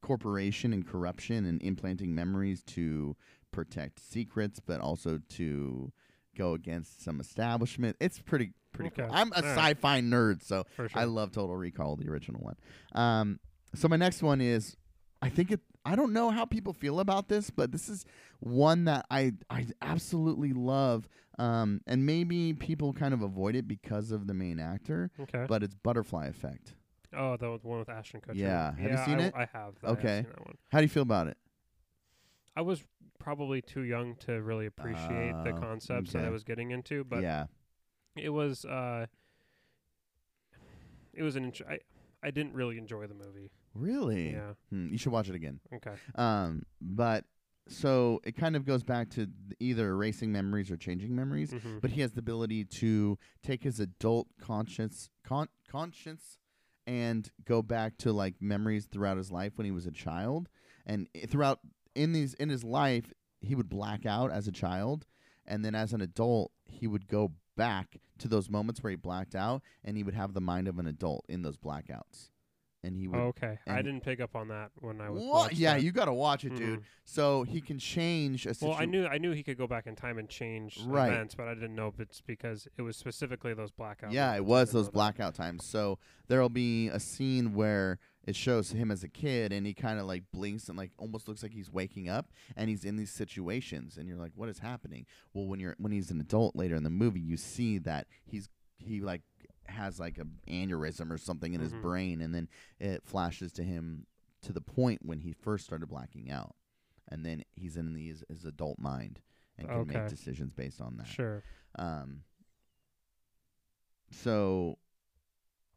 corporation and corruption and implanting memories to protect secrets, but also to go against some establishment. It's pretty pretty cool. I'm a All right. sci-fi nerd, so sure. I love Total Recall, the original one. Um, so my next one is, I think it. I don't know how people feel about this, but this is one that I I absolutely love. Um, and maybe people kind of avoid it because of the main actor, okay. but it's Butterfly Effect. oh, the one with Ashton Kutcher. Yeah. Have you seen I, it? I have. I have Okay. seen that one. How do you feel about it? I was probably too young to really appreciate the Oh, concepts that I was getting into, but yeah, it was uh it was an I, I didn't really enjoy the movie. Really. Yeah. Hmm, you should watch it again. Okay. Um, but so it kind of goes back to either erasing memories or changing memories. Mhm. but he has the ability to take his adult conscience con- conscience and go back to like memories throughout his life when he was a child and throughout in these in his life he would black out as a child and then as an adult he would go back to those moments where he blacked out and he would have the mind of an adult in those blackouts and he would Oh, okay. I didn't pick up on that when I was what yeah that. you got to watch it dude Mhm. so he can change a Well, I knew I knew he could go back in time and change Right. events, but I didn't know if it's because it was specifically those blackout. Yeah, it was those blackout times. So there'll be a scene where it shows him as a kid and he kind of like blinks and like almost looks like he's waking up and he's in these situations and you're like what is happening? Well, when you're when he's an adult later in the movie, you see that he's he like has like a aneurysm or something in his Mhm. brain and then it flashes to him to the point when he first started blacking out. And then he's in his, his adult mind and can make decisions based on that. Sure. Um, so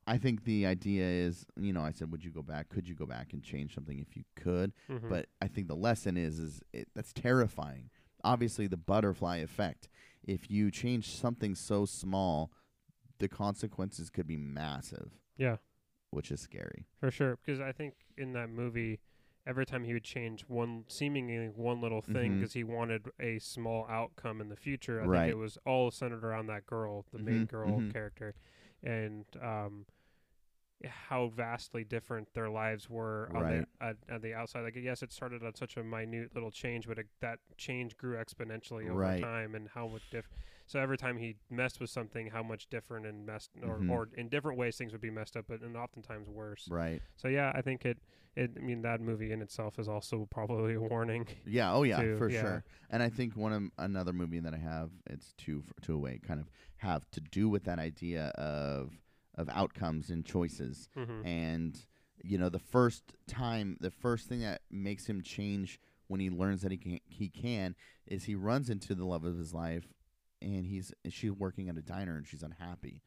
I think the idea is, you know, I said, would you go back? Could you go back and change something if you could? Mhm. But I think the lesson is, is it, that's terrifying. Obviously, the butterfly effect. If you change something so small, the consequences could be massive, yeah, which is scary. for sure. Because I think in that movie, every time he would change one, seemingly one little thing, Mhm. because he wanted a small outcome in the future. I Right. think it was all centered around that girl, the main Mhm, girl mhm. character, and um, how vastly different their lives were on Right. the, at the outside. Like, yes, it started on such a minute little change, but it, that change grew exponentially over Right. time, and how much diff. So every time he messed with something, how much different and messed, or, Mhm. or in different ways, things would be messed up, but and oftentimes worse. Right. So yeah, I think it. It. I mean, that movie in itself is also probably a warning. Yeah. Oh, yeah, to- for yeah. sure. And I think one of another movie that I have, it's two two away, kind of have to do with that idea of of outcomes and choices. hmm And you know, the first time, the first thing that makes him change when he learns that he can he can is he runs into the love of his life, and he's she's working at a diner and she's unhappy,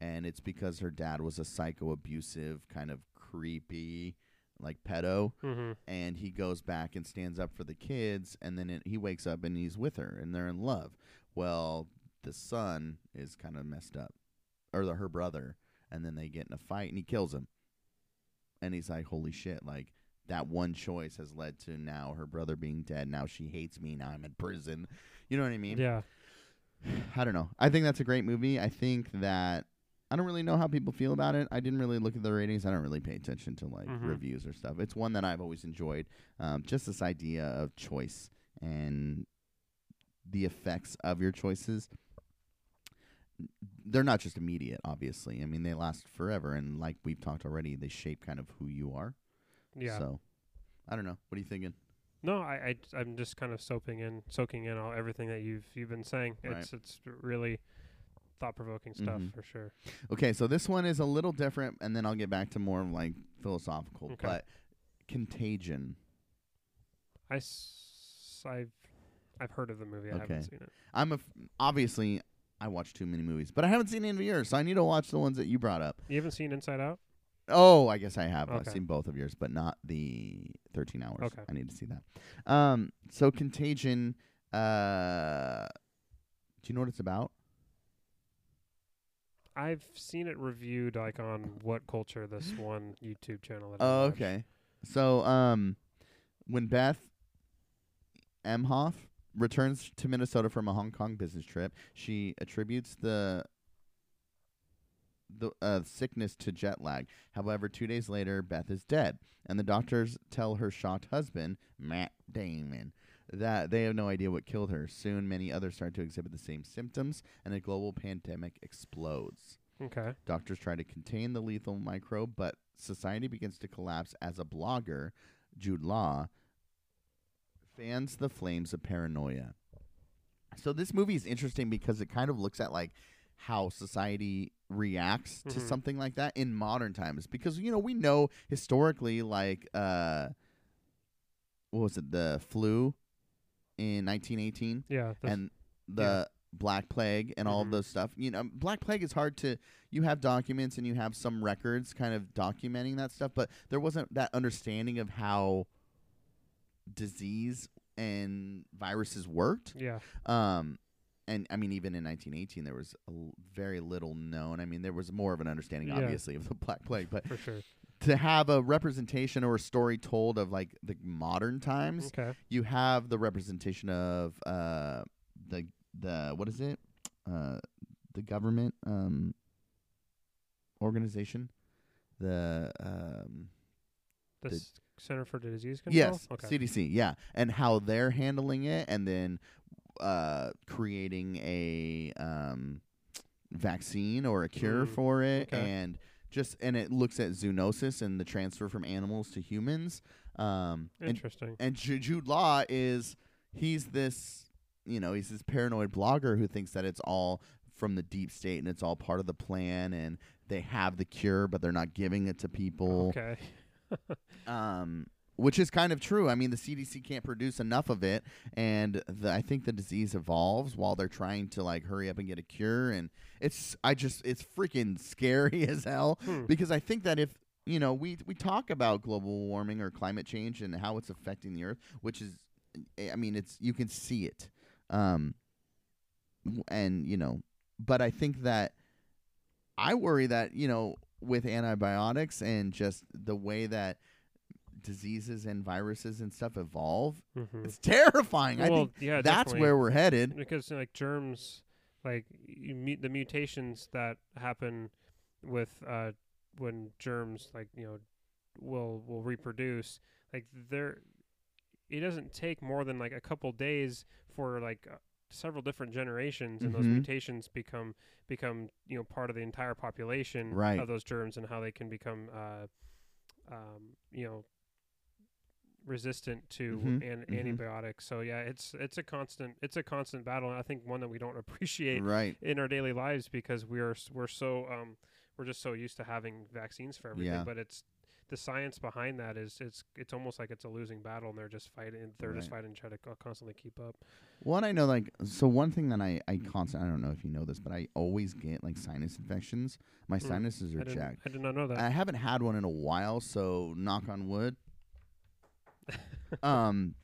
and it's because her dad was a psycho abusive kind of creepy like pedo. Hmm and he goes back and stands up for the kids and then it, he wakes up and he's with her and they're in love. Well the son is kind of messed up or the, her brother and then they get in a fight and he kills him. And he's like holy shit like that one choice has led to now her brother being dead. Now she hates me. Now i'm in prison. You know what i mean? Yeah. I don't know. I think that's a great movie. I think that I don't really know how people feel about it. I didn't really look at the ratings. I don't really pay attention to like Mhm. reviews or stuff. It's one that I've always enjoyed. Um, just this idea of choice and the effects of your choices. They're not just immediate, obviously. I mean, they last forever, and like we've talked already, they shape kind of who you are. Yeah. So, I don't know. What are you thinking? No, I, I am just kind of soaking in soaking in all everything that you've you've been saying. Right. It's it's really thought provoking stuff Mhm. for sure. Okay, so this one is a little different, and then I'll get back to more like philosophical. Okay. But Contagion. I s- I've I've heard of the movie. I Okay. haven't seen it. I'm a f- obviously I watch too many movies, but I haven't seen any of yours, so I need to watch the ones that you brought up. You haven't seen Inside Out? Oh, I guess I have. I've seen both of yours, but not the 13 hours. Okay. I need to see that. Um, so Contagion. Uh, do you know what it's about? I've seen it reviewed like on WhatCulture, this one YouTube channel. That Oh, okay. So, um, when Beth Emhoff returns to Minnesota from a Hong Kong business trip, she attributes the the uh, sickness to jet lag. However, two days later, Beth is dead, and the doctors tell her shocked husband, Matt Damon, that they have no idea what killed her. Soon, many others start to exhibit the same symptoms, and a global pandemic explodes. Okay. Doctors try to contain the lethal microbe, but society begins to collapse as a blogger, Jude Law, fans the flames of paranoia. So this movie is interesting because it kind of looks at like how society reacts to Mhm. something like that in modern times because you know we know historically like uh what was it the flu in 1918 Yeah. and the Black Plague and all of those stuff. You know, Black Plague is hard to. You have documents and you have some records kind of documenting that stuff, but there wasn't that understanding of how disease and viruses worked. yeah. Um, and I mean, even in 1918, there was a l- very little known. I mean, there was more of an understanding, Yeah. obviously, of the Black Plague, but For sure. to have a representation or a story told of like the modern times, Okay. you have the representation of uh the the what is it uh the government um organization the um The, The- Center for Disease Control. yes Okay. CDC yeah and how they're handling it and then uh creating a um vaccine or a cure Mm, for it okay. and just and it looks at zoonosis and the transfer from animals to humans um Interesting. and Ju- Jude Law is he's this you know he's this paranoid blogger who thinks that it's all from the deep state and it's all part of the plan and they have the cure but they're not giving it to people Okay. um which is kind of true. I mean, the CDC can't produce enough of it, and the, I think the disease evolves while they're trying to like hurry up and get a cure. And it's, I just, it's freaking scary as hell Hmm. because I think that if you know, we we talk about global warming or climate change and how it's affecting the earth, which is, I mean, it's you can see it, um, and you know, but I think that I worry that you know with antibiotics and just the way that diseases and viruses and stuff evolve, Mhm. it's terrifying. I think yeah, that's definitely. where we're headed. because like germs like mu- the mutations that happen with uh when germs like you know will will reproduce like they're it doesn't take more than like a couple days for like uh, several different generations and those Mhm. mutations become become you know part of the entire population Right. of those germs and how they can become uh um you know resistant to Mhm, an- mhm. antibiotics so yeah it's it's a constant it's a constant battle and i think one that we don't appreciate Right. in our daily lives because we're we're so um we're just so used to having vaccines for everything Yeah. but it's the science behind that is it's it's almost like it's a losing battle and they're just fighting they're just fighting to try to co- constantly keep up One I know, like, so one thing that I I constant I don't know if you know this, but I always get like sinus infections. My Mm, sinuses I are didn't, jacked. I did not know that I haven't had one in a while, so knock on wood. um,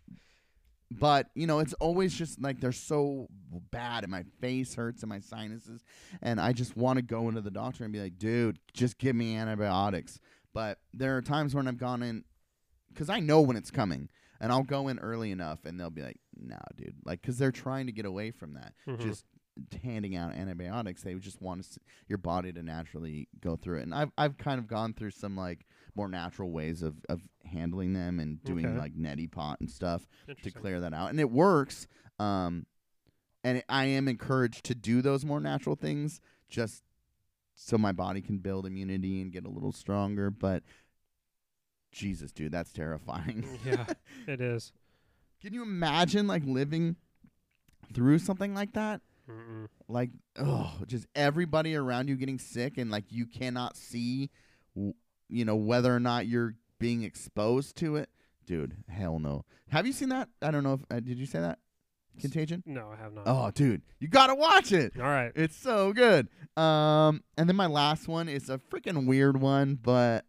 but you know, it's always just like they're so bad, and my face hurts and my sinuses, and I just want to go into the doctor and be like, dude, just give me antibiotics. But there are times when I've gone in because I know when it's coming, and I'll go in early enough, and they'll be like, "Nah, dude," like because they're trying to get away from that, Mhm. just handing out antibiotics. They just want s your body to naturally go through it, and I've I've kind of gone through some like more natural ways of of handling them and doing Okay. like neti pot and stuff to clear that out, and it works. Um, and I am encouraged to do those more natural things just so my body can build immunity and get a little stronger. But Jesus, dude, that's terrifying. yeah it is Can you imagine like living through something like that? Mm-mm. Like, oh, just everybody around you getting sick and like you cannot see, w- you know, whether or not you're being exposed to it dude, hell no. Have you seen that? I don't know if uh, did you say that? Contagion. No, I have not. Oh, dude, you gotta watch it. All right. It's so good. Um, and then my last one is a freaking weird one, but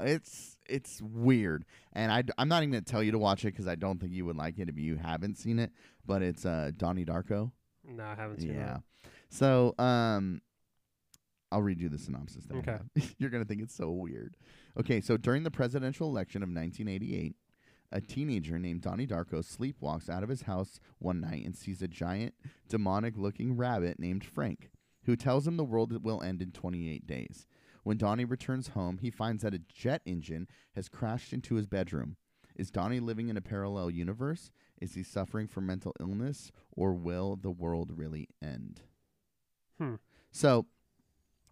it's it's weird, and I, I am not even gonna tell you to watch it because I don't think you would like it if you haven't seen it. But it's uh Donnie Darko. No, I haven't seen it. Yeah. So um, I'll read you the synopsis. That Okay. You're gonna think it's so weird. Okay, so during the presidential election of 1988. A teenager named Donnie Darko sleepwalks out of his house one night and sees a giant, demonic looking rabbit named Frank, who tells him the world will end in 28 days. When Donnie returns home, he finds that a jet engine has crashed into his bedroom. Is Donnie living in a parallel universe? Is he suffering from mental illness? Or will the world really end? Hmm. So,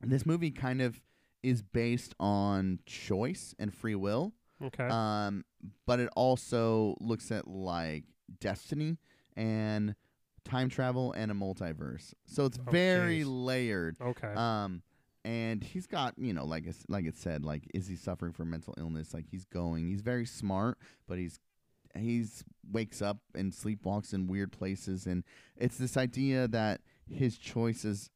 this movie kind of is based on choice and free will. Okay. Um, but it also looks at like destiny and time travel and a multiverse. So it's Oh, very jeez. layered. okay. Um, and he's got you know like it's, like it said like is he suffering from mental illness? Like he's going. He's very smart, but he's he's wakes up and sleepwalks in weird places, and it's this idea that his choices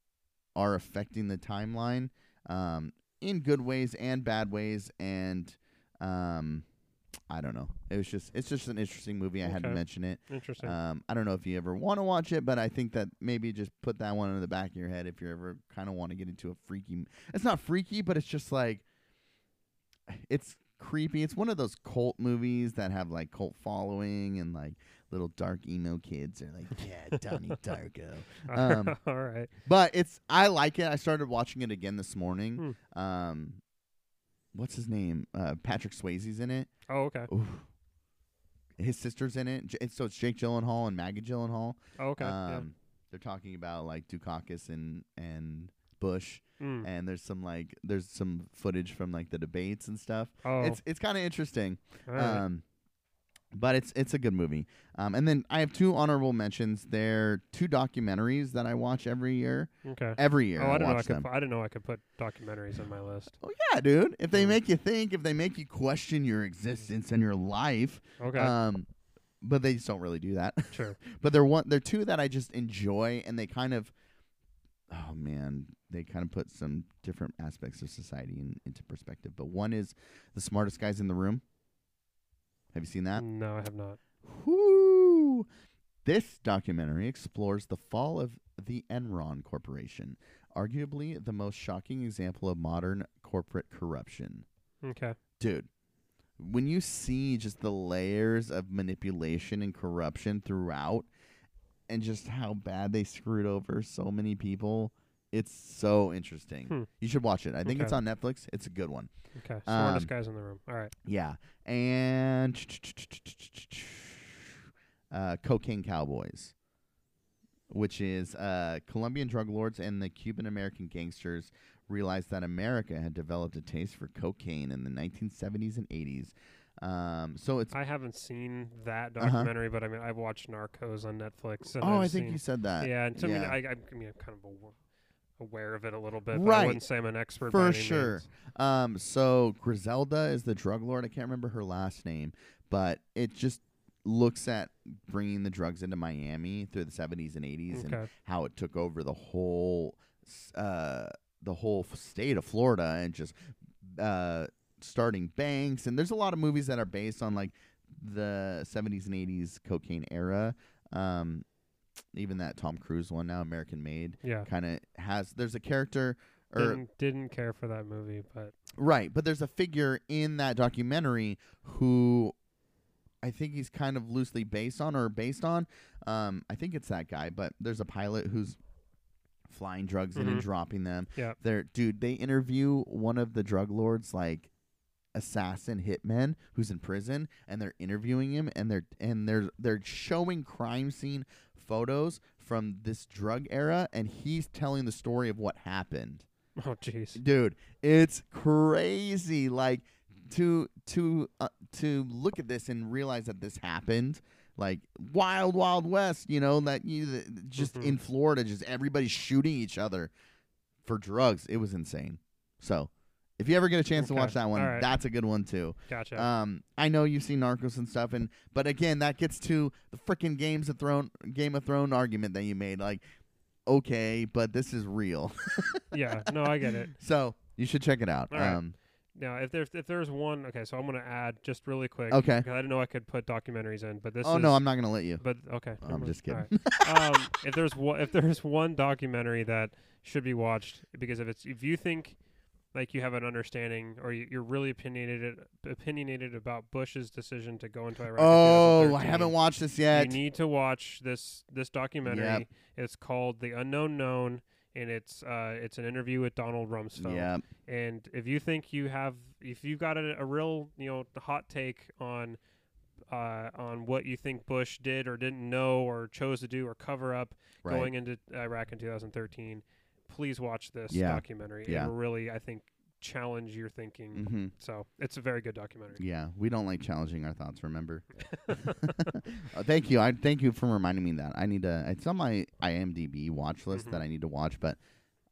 are affecting the timeline um, in good ways and bad ways, and um, I don't know. It was just it's just an interesting movie. I had to mention it. Interesting. Um, I don't know if you ever want to watch it, but I think that maybe just put that one in the back of your head if you ever kind of want to get into a freaky. It's not freaky, but it's just like it's creepy. It's one of those cult movies that have like cult following and like little dark emo kids are like, yeah, Donnie Darko. um, All right. But it's I like it. I started watching it again this morning. Um, what's his name? Uh, Patrick Swayze's in it. Oh, okay. His sister's in it. J- so it's Jake Gyllenhaal and Maggie Gyllenhaal. Oh, okay. yeah. Um, They're talking about like Dukakis and and Bush, Mm. and there's some like there's some footage from like the debates and stuff. Oh, It's it's kind of interesting. right. Um, but it's it's a good movie. Um, and then I have two honorable mentions. They're two documentaries that I watch every year. okay. Every year Oh, I I didn't know I could. Pu- I didn't know I could put documentaries on my list. Oh yeah, dude. If they Mm. make you think, if they make you question your existence and your life, Okay. um, but they just don't really do that. sure. but they're one, they're two that I just enjoy, and they kind of, oh man, they kind of put some different aspects of society in, into perspective. But one is the smartest guys in the room. Have you seen that? No, I have not. Whoo! This documentary explores the fall of the Enron Corporation, arguably the most shocking example of modern corporate corruption. Okay. Dude, when you see just the layers of manipulation and corruption throughout, and just how bad they screwed over so many people, it's so interesting. Hmm. You should watch it. I think it's on Netflix. It's a good one. Okay. Smartest Um, guys in the room. All right. Yeah, and uh, Cocaine Cowboys, which is uh, Colombian drug lords and the Cuban American gangsters realized that America had developed a taste for cocaine in the 1970s and 80s. Um, so it's I haven't seen that Uh-huh. documentary, but I mean, I've watched Narcos on Netflix. And oh, I've I think you said that. Yeah, and so I mean. I, I, mean, I'm kind of aw- aware of it a little bit, Right. I wouldn't say I'm an expert For sure. means. Um, so Griselda is the drug lord. I can't remember her last name, but it just looks at bringing the drugs into Miami through the 70s and 80s and how it took over the whole uh the whole state of Florida and just uh starting banks and there's a lot of movies that are based on like the 70s and 80s cocaine era um even that Tom Cruise one now American Made Yeah. kind of has there's a character or Didn't, didn't care for that movie, but Right, but there's a figure in that documentary who I think he's kind of loosely based on or based on. Um, I think it's that guy, but there's a pilot who's flying drugs in and Mhm. dropping them. Yeah. They're dude, they interview one of the drug lords like assassin hitmen who's in prison and they're interviewing him and they're and they're they're showing crime scene photos from this drug era and he's telling the story of what happened oh jeez. dude it's crazy like to to uh, to look at this and realize that this happened like wild wild west you know that you that just Mhm. in florida just everybody's shooting each other for drugs it was insane so If you ever get a chance to watch that one, right. that's a good one too. Gotcha. Um, I know you've seen Narcos and stuff, and but again, that gets to the freaking Games of Thrones Game of Thrones argument that you made. Like, okay, but this is real, yeah. No, I get it. so you should check it out. All right. Um, Now, if there's if there's one, okay, so I'm gonna add just really quick. Okay. Because I didn't know I could put documentaries in, but this. oh is, no, I'm not gonna let you. But okay. I'm mind. just kidding. right. um, if there's one, if there's one documentary that should be watched, because if it's if you think like you have an understanding or you, you're really opinionated opinionated about Bush's decision to go into Iraq. in oh, I haven't watched this yet. You need to watch this this documentary. Yep. It's called The Unknown Known, and it's uh it's an interview with Donald Rumsfeld. yeah, And if you think you have, if you've got a, a real, you know, hot take on, uh, on what you think Bush did or didn't know or chose to do or cover up right. going into Iraq in 2013, please watch this Yeah. documentary. Yeah. It will really, I think, challenge your thinking. hmm So it's a very good documentary. Yeah, we don't like challenging our thoughts. Remember? Uh, thank you. I thank you for reminding me that I need to. It's on my IMDb watch list Mhm. that I need to watch, but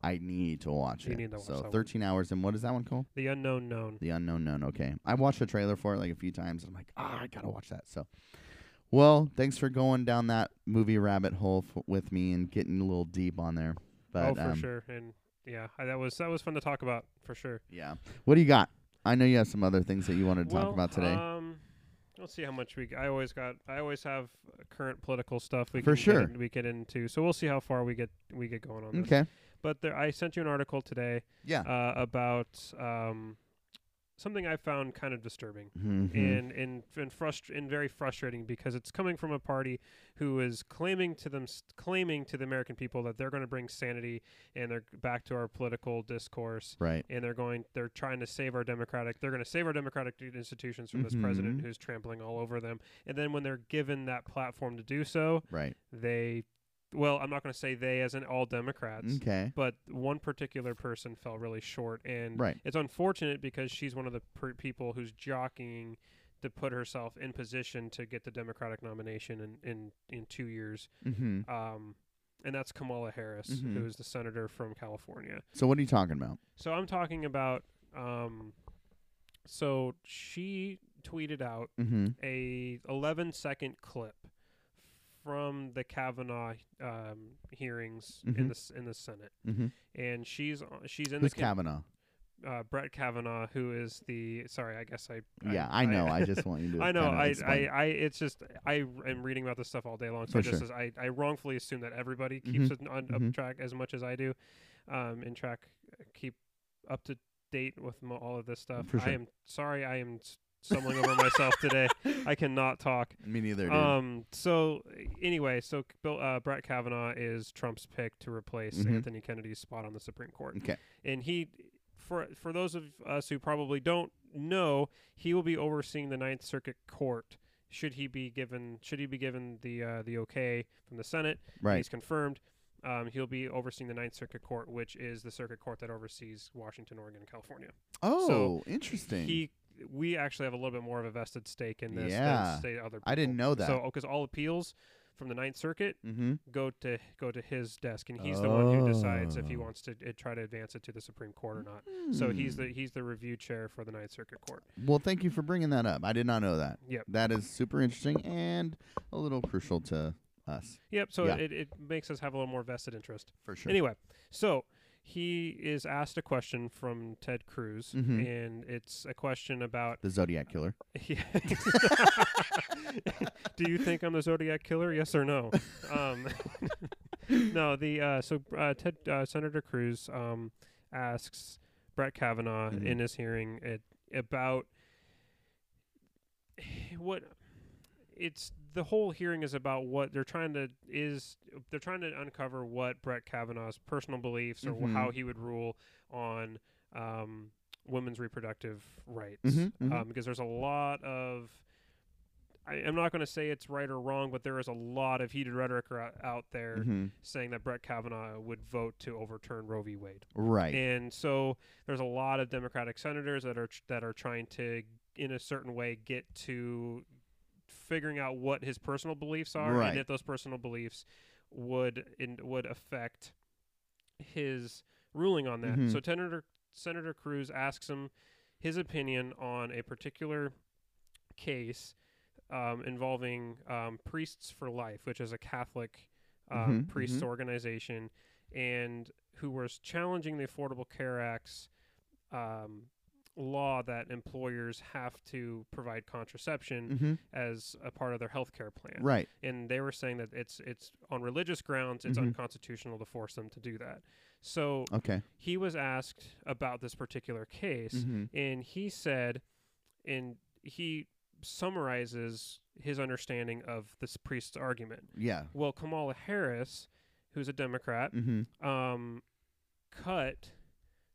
I need to watch You it. need to watch so that one. 13 hours, and what is that one called? The Unknown Known. The Unknown Known. Okay, I watched the trailer for it like a few times, and I'm like, ah, I gotta watch that. So, well, thanks for going down that movie rabbit hole f- with me and getting a little deep on there. But oh, for um, sure. And yeah, I, that was that was fun to talk about for sure. yeah, what do you got? I know you have some other things that you wanted to well, talk about today. Um, let's see how much we. I always got. I always have current political stuff. We For can sure. Get in- we get into. So we'll see how far we get. We get going on this. okay. But there, I sent you an article today Yeah. uh, about um, something I found kind of disturbing Mhm. and and and, frust- and very frustrating because it's coming from a party who is claiming to them claiming to the American people that they're going to bring sanity and they're back to our political discourse right. and they're going they're trying to save our democratic they're going to save our democratic institutions from this president Mhm. who's trampling all over them and then when they're given that platform to do so Right. they well i'm not going to say they as in all democrats Okay. but one particular person fell really short and Right. it's unfortunate because she's one of the per- people who's jockeying to put herself in position to get the democratic nomination in in, in two years Mm-hmm. um, and that's kamala harris Mhm. who is the senator from california So what are you talking about? so I'm talking about. Um, so she tweeted out Mm-hmm. a 11 second clip from the Kavanaugh um, hearings in Mhm. the in the Senate, Mm-hmm. and she's uh, she's in Who's the Kavanaugh? uh, Brett Kavanaugh, who is the sorry, I guess I yeah, I know. I, just want you to. I know. kinda I, I. I, it's just I am reading about this stuff all day long. So For I just sure. as I, I wrongfully assume that everybody keeps Mhm. it on Mhm. up track as much as I do, um, and track keep up to date with mo- all of this stuff. Sure. I am sorry. I am stumbling over myself today. I cannot talk. Me neither, dude. Um. So anyway, so Bill, uh, Brett Kavanaugh is Trump's pick to replace Mhm. Anthony Kennedy's spot on the Supreme Court okay. and he for for those of us who probably don't know he will be overseeing the ninth circuit court should he be given should he be given the uh, the okay from the senate Right. he's confirmed um, he'll be overseeing the ninth circuit court which is the circuit court that oversees washington oregon and california Oh, interesting. he we actually have a little bit more of a vested stake in this Yeah. than say other people. I didn't know that. so because all appeals from the ninth circuit mm-hmm. go to go to his desk and he's the one who decides if he Oh. wants to uh, try to advance it to the supreme court or not so he's Hmm. the he's the review chair for the Ninth Circuit Court. Well, thank you for bringing that up. I did not know that. Yep. That is super interesting and a little crucial to us Yep. So Yeah. it, it makes us have a little more vested interest. for sure. Anyway, so he is asked a question from Ted Cruz, Mhm. and it's a question about. the Zodiac killer. Do you think I'm the Zodiac killer? Yes or no? Um, no. The uh, so uh, Ted uh, Senator Cruz um, asks Brett Kavanaugh Mhm. in his hearing it, about what it's the whole hearing is about what they're trying to is they're trying to uncover what Brett Kavanaugh's personal beliefs or Mhm. how he would rule on um, women's reproductive rights Mhm, mhm. Um, because there's a lot of I, I'm not going to say it's right or wrong, but there is a lot of heated rhetoric out there Mhm. saying that Brett Kavanaugh would vote to overturn Roe v. Wade. Right. And so there's a lot of Democratic senators that are tr- that are trying to, in a certain way, get to figuring out what his personal beliefs are, Right. and if those personal beliefs would in, would affect his ruling on that. Mhm. So Senator Senator Cruz asks him his opinion on a particular case um, involving um, Priests for Life, which is a Catholic um, Mhm, priests mhm. organization, and who was challenging the Affordable Care Act's um, law that employers have to provide contraception hmm as a part of their health care plan Right. and they were saying that it's it's on religious grounds it's Mhm. unconstitutional to force them to do that so Okay. he was asked about this particular case Mhm. and he said and he summarizes his understanding of this priest's argument Yeah. well kamala harris who's a democrat hmm um, cut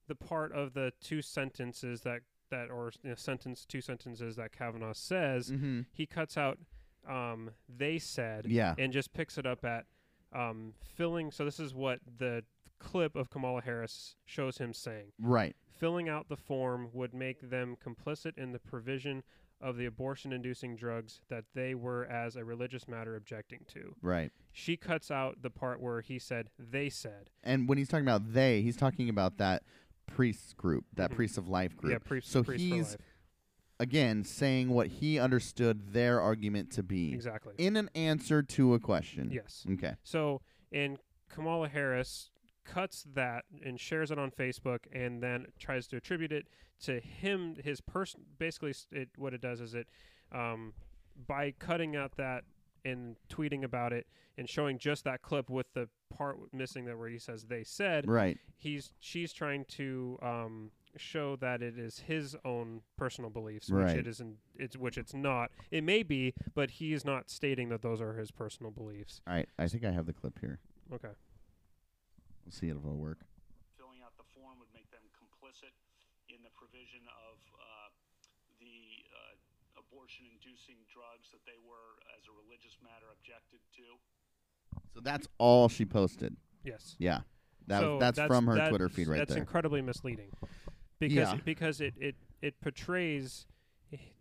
the part of the two sentences that that or you know, sentence two sentences that Kavanaugh says. hmm He cuts out um, they said Yeah. and just picks it up at um, filling. So this is what the clip of Kamala Harris shows him saying. Right. Filling out the form would make them complicit in the provision of the abortion-inducing drugs that they were, as a religious matter, objecting to. Right. She cuts out the part where he said they said. And when he's talking about they, he's talking about that priests group, that Mhm. priests of life group. Yeah, priest, so priest for he's again saying what he understood their argument to be Exactly. in an answer to a question. yes. Okay. So, and Kamala Harris cuts that and shares it on Facebook, and then tries to attribute it to him, his person. Basically, it what it does is it, um, by cutting out that and tweeting about it and showing just that clip with the part missing that where he says they said Right. he's she's trying to um, show that it is his own personal beliefs, Right. which it isn't. It's which it's not. It may be, but he is not stating that those are his personal beliefs. All right. I think I have the clip here. Okay. We'll see if it'll work. filling out the form would make them complicit in the provision of uh, the uh, abortion-inducing drugs that they were, as a religious matter, objected to. So that's all she posted. Yes. Yeah. That, So that's, from her that- Twitter feed right that's there. incredibly misleading, because Yeah. because it it it portrays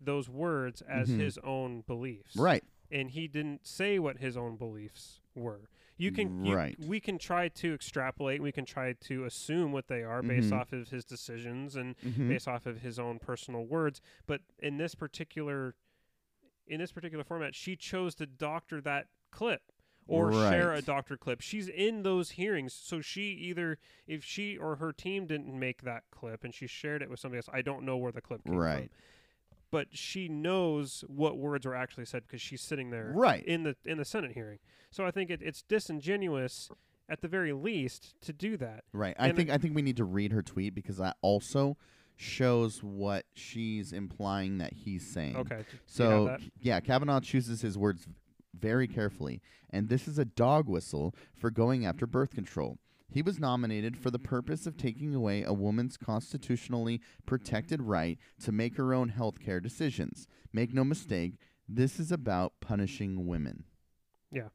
those words as Mhm. his own beliefs. right. and he didn't say what his own beliefs were. You can, you, Right. we can try to extrapolate, we can try to assume what they are based Mhm. off of his decisions and Mhm. based off of his own personal words. But in this particular, in this particular format, she chose to doctor that clip or share a doctor clip. She's in those hearings, so she either, if she or her team didn't make that clip and she shared it with somebody else, I don't know where the clip came Right. from but she knows what words were actually said because she's sitting there Right. in the in the Senate hearing. So I think it, it's disingenuous at the very least to do that. Right. I And think I think we need to read her tweet because that also shows what she's implying that he's saying. Okay. do you have So yeah, Kavanaugh chooses his words very carefully, and this is a dog whistle for going after birth control. He was nominated for the purpose of taking away a woman's constitutionally protected right to make her own health care decisions. Make no mistake, this is about punishing women. Yeah.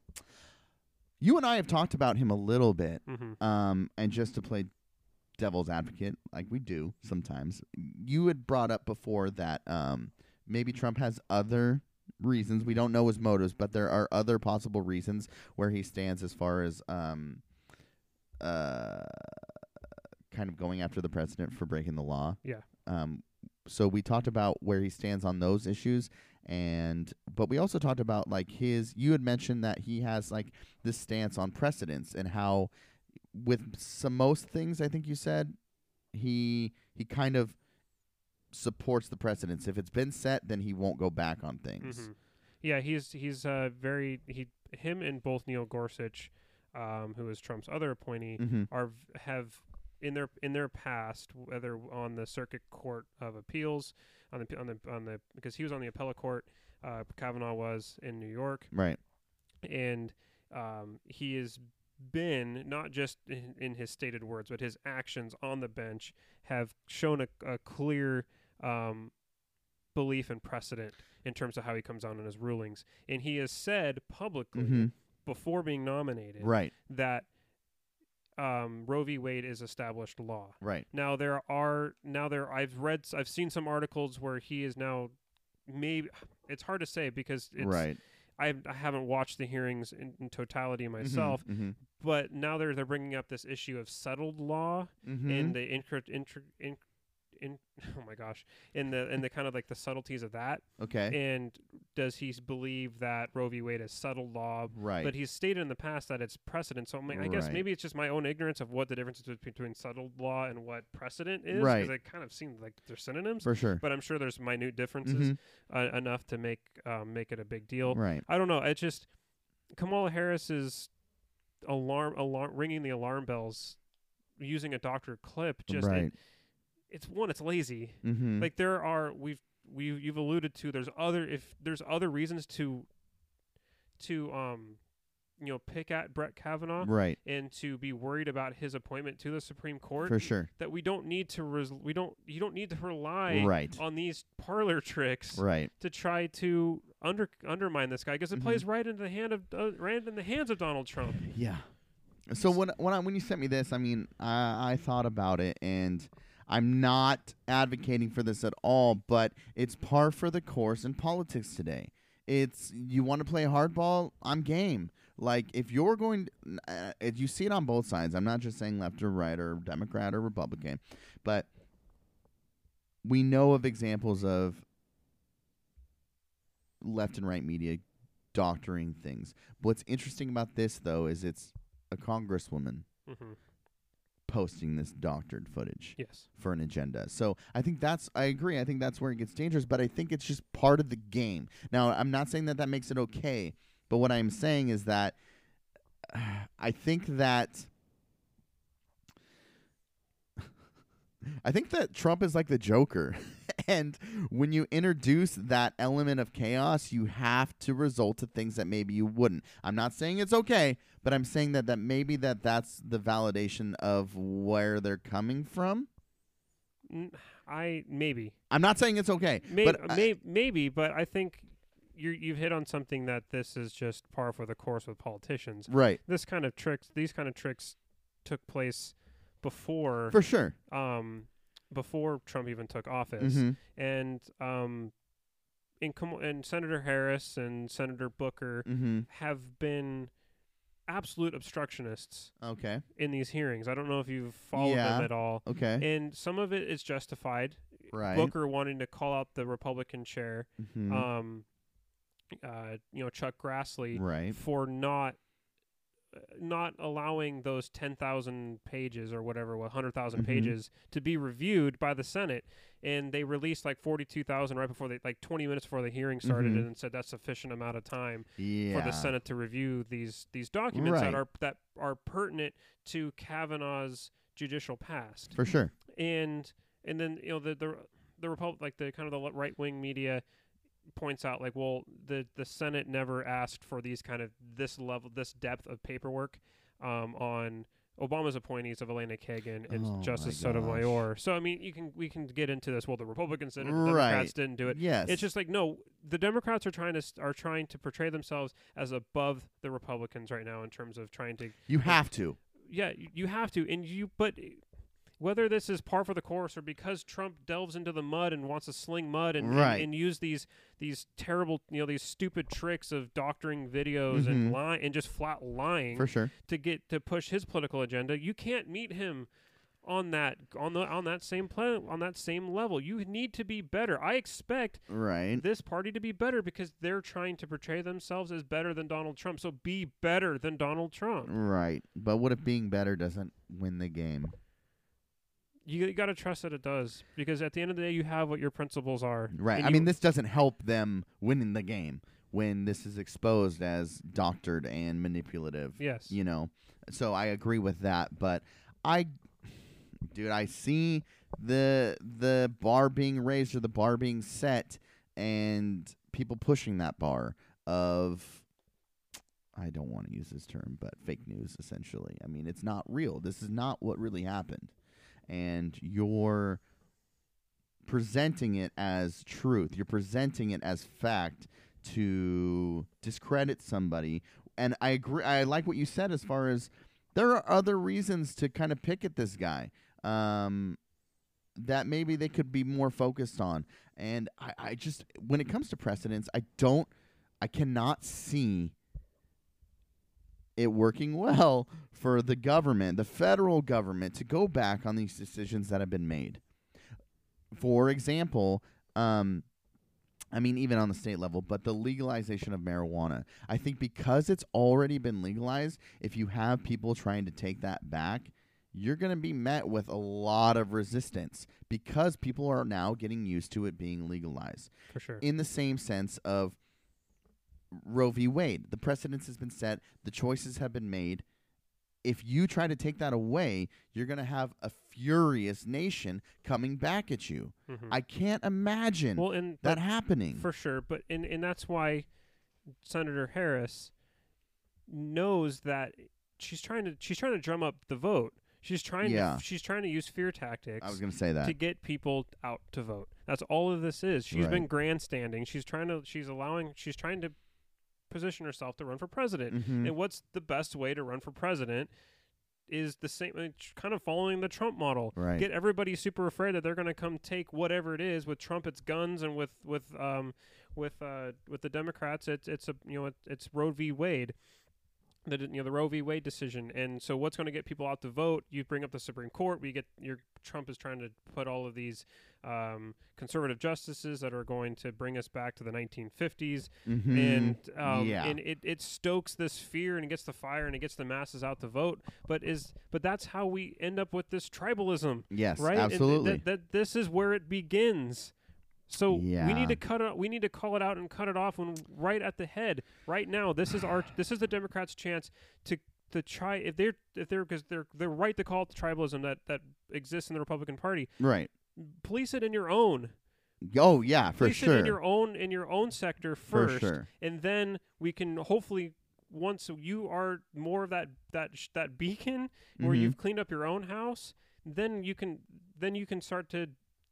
You and I have talked about him a little bit, Mm-hmm. um, and just to play devil's advocate, like we do sometimes, you had brought up before that um, maybe Trump has other reasons. We don't know his motives, but there are other possible reasons where he stands as far as um, uh, kind of going after the president for breaking the law. Yeah. Um, so we talked about where he stands on those issues and but we also talked about like his you had mentioned that he has like this stance on precedence and how with some most things I think you said he he kind of supports the precedence. If it's been set, then he won't go back on things. hmm Yeah, he's he's uh, very he him and both Neil Gorsuch, um, who is Trump's other appointee, Mhm. are have in their in their past, whether on the Circuit Court of Appeals, on the on the on the because he was on the appellate court, uh, Kavanaugh was in New York, Right. and um, he has been not just in, in his stated words, but his actions on the bench have shown a, a clear um, belief and precedent in terms of how he comes out in his rulings. And he has said publicly Mhm. Before being nominated Right. that um, Roe v. Wade is established law. Right. Now there are now there I've read I've seen some articles where he is now maybe it's hard to say because it's right. I, I haven't watched the hearings in, in totality myself, Mm-hmm. but now they're they're bringing up this issue of settled law Mm-hmm. and the intr- intr- in, in oh my gosh in the in the kind of like the subtleties of that okay. and does he believe that Roe v. Wade is settled law? right. But he's stated in the past that it's precedent. So I, mean, I guess Right. maybe it's just my own ignorance of what the difference is between settled law and what precedent is. Right. Because it kind of seems like they're synonyms. for sure. But I'm sure there's minute differences Mhm. uh, enough to make um, make it a big deal. Right. I don't know. It just Kamala Harris is alarm alarm ringing the alarm bells using a doctor clip. Just right. it, it's one. It's lazy. mm-hmm. Like there are we've we you've alluded to. There's other if there's other reasons to to um you know pick at Brett Kavanaugh right. and to be worried about his appointment to the Supreme Court. For sure. that we don't need to res- we don't you don't need to rely Right. on these parlor tricks Right. to try to under undermine this guy because it Mhm. plays right into the hand of uh, right in the hands of Donald Trump. Yeah. So when when I, when you sent me this, I mean, I, I thought about it, and I'm not advocating for this at all, but it's par for the course in politics today. It's you want to play hardball, I'm game. Like if you're going, uh, if you see it on both sides. I'm not just saying left or right or Democrat or Republican, but we know of examples of left and right media doctoring things. What's interesting about this though is it's a congresswoman hmm posting this doctored footage Yes. for an agenda. So I think that's I agree. I think that's where it gets dangerous, but I think it's just part of the game. Now, I'm not saying that that makes it okay, but what I'm saying is that I think that I think that Trump is like the Joker. and when you introduce that element of chaos, you have to result to things that maybe you wouldn't. I'm not saying it's okay, but I'm saying that that maybe that that's the validation of where they're coming from. I maybe I'm not saying it's okay, maybe but I- maybe, but I think you you've hit on something that this is just par for the course with politicians. right This kind of tricks, these kind of tricks, took place before for sure. um before Trump even took office, Mhm. and um in Kam- and Senator Harris and Senator Booker Mhm. have been absolute obstructionists Okay. in these hearings. I don't know if you've followed Yeah. them at all. Okay. And some of it is justified. right. Booker wanting to call out the Republican chair, Mhm. um, uh, you know, Chuck Grassley, right. for not not allowing those 10,000 pages or whatever, 100,000 Mhm. pages to be reviewed by the Senate. And they released like 42,000 right before they, like 20 minutes before the hearing started Mhm. and said that's sufficient amount of time Yeah. for the Senate to review these these documents Right. that are that are pertinent to Kavanaugh's judicial past. For sure. And and then you know the the the Repub- like the kind of the right wing media points out like well the the Senate never asked for these kind of this level this depth of paperwork um, on Obama's appointees of Elena Kagan and Oh, Justice Sotomayor. So I mean you can we can get into this well the Republicans did it, the Right. Democrats didn't do it. Yes. It's just like no, the Democrats are trying to st- are trying to portray themselves as above the Republicans right now in terms of trying to you have to. yeah, you have to and you but whether this is par for the course or because Trump delves into the mud and wants to sling mud and, and- Right. and, use these these terrible you know these stupid tricks of doctoring videos Mhm. and lying and just flat lying For sure. to get to push his political agenda, you can't meet him on that on the on that same plan on that same level. You need to be better. I expect Right. this party to be better because they're trying to portray themselves as better than Donald Trump. So be better than Donald Trump. Right. But what if being better doesn't win the game? You, got to trust that it does because at the end of the day, you have what your principles are. Right. I you- mean, this doesn't help them winning the game when this is exposed as doctored and manipulative. Yes. You know. So I agree with that, but I dude, I see the the bar being raised or the bar being set and people pushing that bar of I don't want to use this term, but fake news essentially. I mean, it's not real. This is not what really happened. And you're presenting it as truth. You're presenting it as fact to discredit somebody. And I agree I like what you said as far as there are other reasons to kind of pick at this guy. Um that maybe they could be more focused on. And I, I just when it comes to precedents, I don't I cannot see it working well for the government, the federal government, to go back on these decisions that have been made. For example, um, I mean, even on the state level, but the legalization of marijuana. I think because it's already been legalized, if you have people trying to take that back, you're going to be met with a lot of resistance because people are now getting used to it being legalized. For sure. In the same sense of Roe v. Wade, the precedence has been set, the choices have been made. If you try to take that away, you're going to have a furious nation coming back at you. Mhm. I can't imagine well, and that happening. for sure. But and and that's why Senator Harris knows that she's trying to she's trying to drum up the vote. She's trying Yeah. to she's trying to use fear tactics I was going to say that. to get people out to vote. That's all of this is. She's been grandstanding. She's trying to she's allowing she's trying to position herself to run for president. Mhm. And what's the best way to run for president? Is the same, kind of following the Trump model. Right. Get everybody super afraid that they're going to come take whatever it is. With Trump, it's guns, and with with um with uh with the Democrats, it's it's a you know it, it's Roe v. Wade, the you know the Roe v. Wade decision. And so, what's going to get people out to vote? You bring up the Supreme Court. We get your Trump is trying to put all of these um, conservative justices that are going to bring us back to the 1950s Mhm. and um, yeah. and it, it stokes this fear and it gets the fire and it gets the masses out to vote. But is but that's how we end up with this tribalism, yes, right? Th- absolutely. that, that this is where it begins. So we need to cut it. We need to call it out and cut it off when right at the head. Right now, this is our this is the Democrats' chance to to try if they're if they're because they're they're right to call it the tribalism that that exists in the Republican Party. right. Police it in your own. Oh, yeah, for Police sure. it in your own in your own sector For first, sure. and then we can hopefully once you are more of that that sh- that beacon where Mhm. you've cleaned up your own house, then you can then you can start to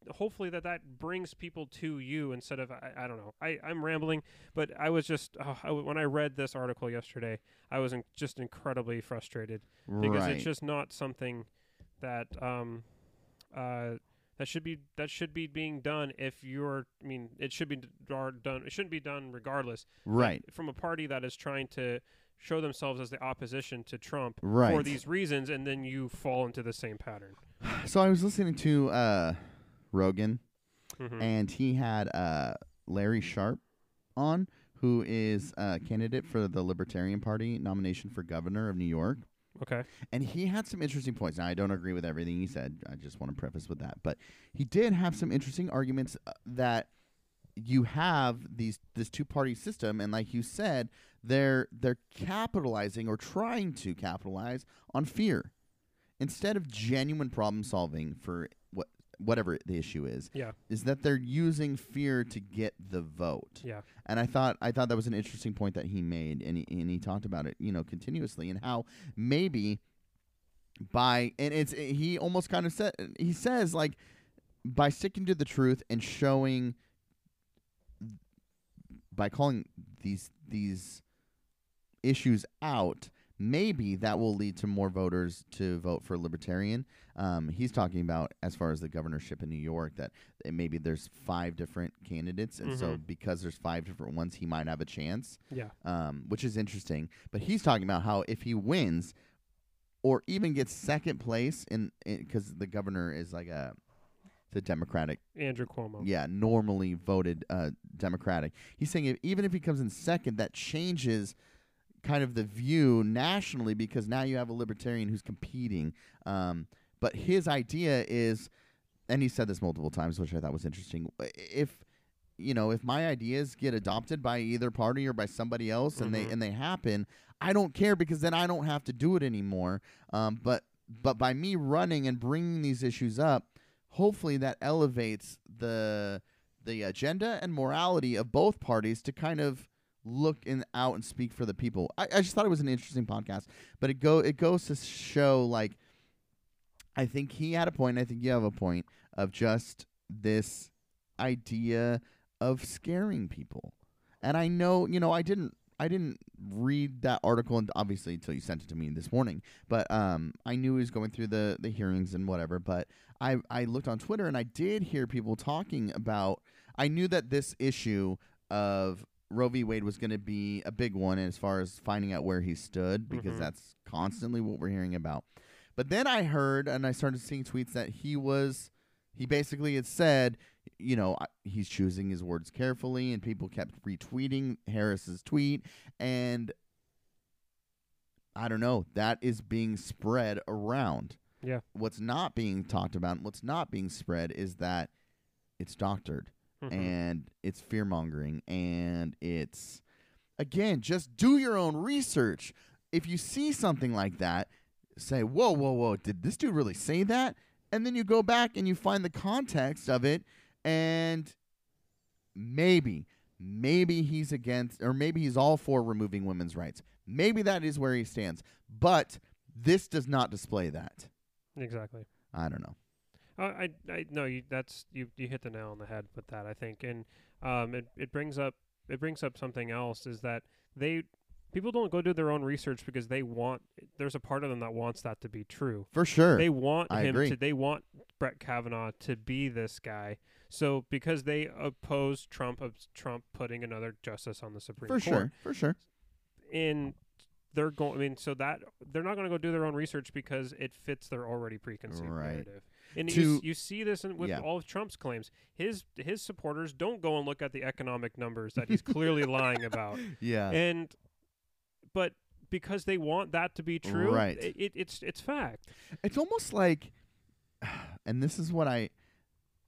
hopefully that that brings people to you instead of I, I don't know I I'm rambling but I was just oh, I when I read this article yesterday I was in, just incredibly frustrated because right. it's just not something that um uh that should be that should be being done if you're I mean it should be d- done it shouldn't be done regardless right. from a party that is trying to show themselves as the opposition to Trump right. for these reasons and then you fall into the same pattern So I was listening to uh, Rogan, Mhm. and he had uh, Larry Sharpe on, who is a candidate for the Libertarian Party nomination for governor of New York. okay And he had some interesting points. Now, I don't agree with everything he said. I just want to preface with that. But he did have some interesting arguments uh, that you have these this two party system, and like you said, they're they're capitalizing or trying to capitalize on fear instead of genuine problem solving for whatever the issue is. yeah Is that they're using fear to get the vote. yeah And I thought I thought that was an interesting point that he made, and he, and he talked about it, you know, continuously, and how maybe by and it's eh, he almost kind of said he says like by sticking to the truth and showing by calling these these issues out, maybe that will lead to more voters to vote for libertarian. Um, he's talking about as far as the governorship in New York that maybe there's five different candidates, and so Mhm. because there's five different ones, he might have a chance, yeah um, which is interesting. But he's talking about how if he wins, or even gets second place in because the governor is like a the Democratic Andrew Cuomo yeah, normally voted uh, Democratic. He's saying if, even if he comes in second, that changes kind of the view nationally because now you have a libertarian who's competing. Um, but his idea is, and he said this multiple times, which I thought was interesting. If you know, if my ideas get adopted by either party or by somebody else, and they Mhm. and they happen, I don't care because then I don't have to do it anymore. Um, but but by me running and bringing these issues up, hopefully that elevates the the agenda and morality of both parties to kind of look in out and speak for the people. I, I just thought it was an interesting podcast, but it go it goes to show like I think he had a point. I think you have a point of just this idea of scaring people. And I know, you know, I didn't I didn't read that article and obviously until you sent it to me this morning, but um I knew he was going through the the hearings and whatever, but I I looked on Twitter and I did hear people talking about I knew that this issue of Roe v. Wade was going to be a big one as far as finding out where he stood because Mhm. that's constantly what we're hearing about. But then I heard and I started seeing tweets that he was he basically had said, you know, he's choosing his words carefully and people kept retweeting Harris's tweet and I don't know, that is being spread around. Yeah. What's not being talked about, and what's not being spread is that it's doctored Mhm. and it's fear mongering and it's again just do your own research. If you see something like that say whoa whoa whoa did this dude really say that? And then you go back and you find the context of it and maybe maybe he's against or maybe he's all for removing women's rights. Maybe that is where he stands but this does not display that. Exactly. i don't know Uh, I I no, you that's you you hit the nail on the head with that. I think, and um, it it brings up it brings up something else is that they people don't go do their own research because they want. There's a part of them that wants that to be true. for sure They want I him agree. to. They want Brett Kavanaugh to be this guy. So because they oppose Trump of Trump putting another justice on the Supreme Court. for Court, sure for sure and they're going. I mean, so that they're not going to go do their own research because it fits their already preconceived Right. narrative. And To- you, you see this in, with yeah. all of Trump's claims. His his supporters don't go and look at the economic numbers that he's clearly lying about, yeah and but because they want that to be true, Right. It, it, it's it's fact. it's almost like and this is what I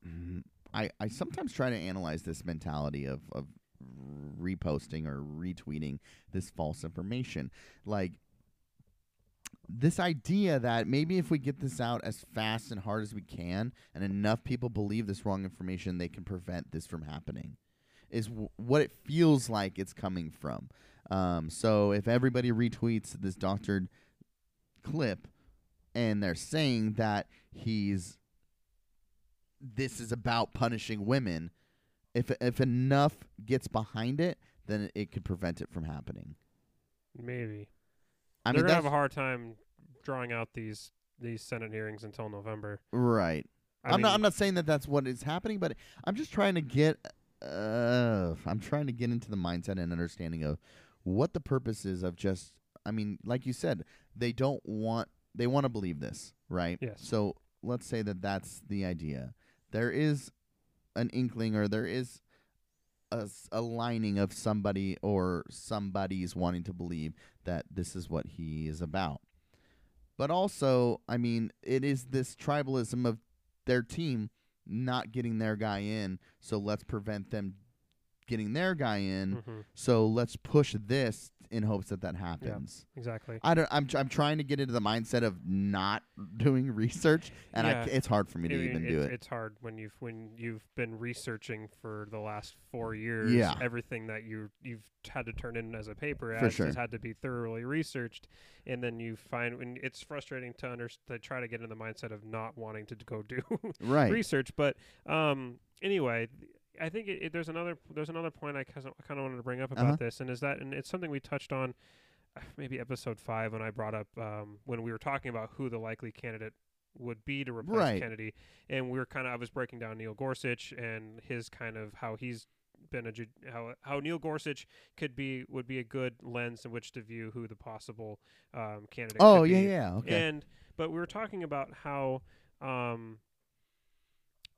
mm, I I sometimes try to analyze this mentality of of reposting or retweeting this false information like this idea that maybe if we get this out as fast and hard as we can and enough people believe this wrong information they can prevent this from happening is w- what it feels like it's coming from. Um, so if everybody retweets this doctored clip and they're saying that he's this is about punishing women if if enough gets behind it then it, could prevent it from happening. Maybe i they're mean gonna have a hard time drawing out these these Senate hearings until November. right I I'm mean, not I'm not saying that that's what is happening but I'm just trying to get uh I'm trying to get into the mindset and understanding of what the purpose is of just I mean like you said they don't want they want to believe this right Yes. so let's say that that's the idea there is an inkling or there is a, a lining of somebody or somebody's wanting to believe that this is what he is about. But also i mean it is this tribalism of their team not getting their guy in so let's prevent them getting their guy in Mhm, so let's push this in hopes that that happens exactly. I don't. I'm. tr- I'm trying to get into the mindset of not doing research, and Yeah. c it's hard for me to I mean, even it- do it. It's hard when you've when you've been researching for the last four years. Yeah. everything that you you've had to turn in as a paper has, sure. has had to be thoroughly researched, and then you find when it's frustrating to under to try to get in the mindset of not wanting to go do Right. research. But um, anyway. I think it, it, there's another there's another point I kind of wanted to bring up about Uh-huh. this, and is that and it's something we touched on uh, maybe episode five when I brought up um, when we were talking about who the likely candidate would be to replace Right. Kennedy, and we were kind of I was breaking down Neil Gorsuch and his kind of how he's been a ju- how how Neil Gorsuch could be would be a good lens in which to view who the possible um, candidate. Oh could yeah, be. yeah. Okay. And but we were talking about how um,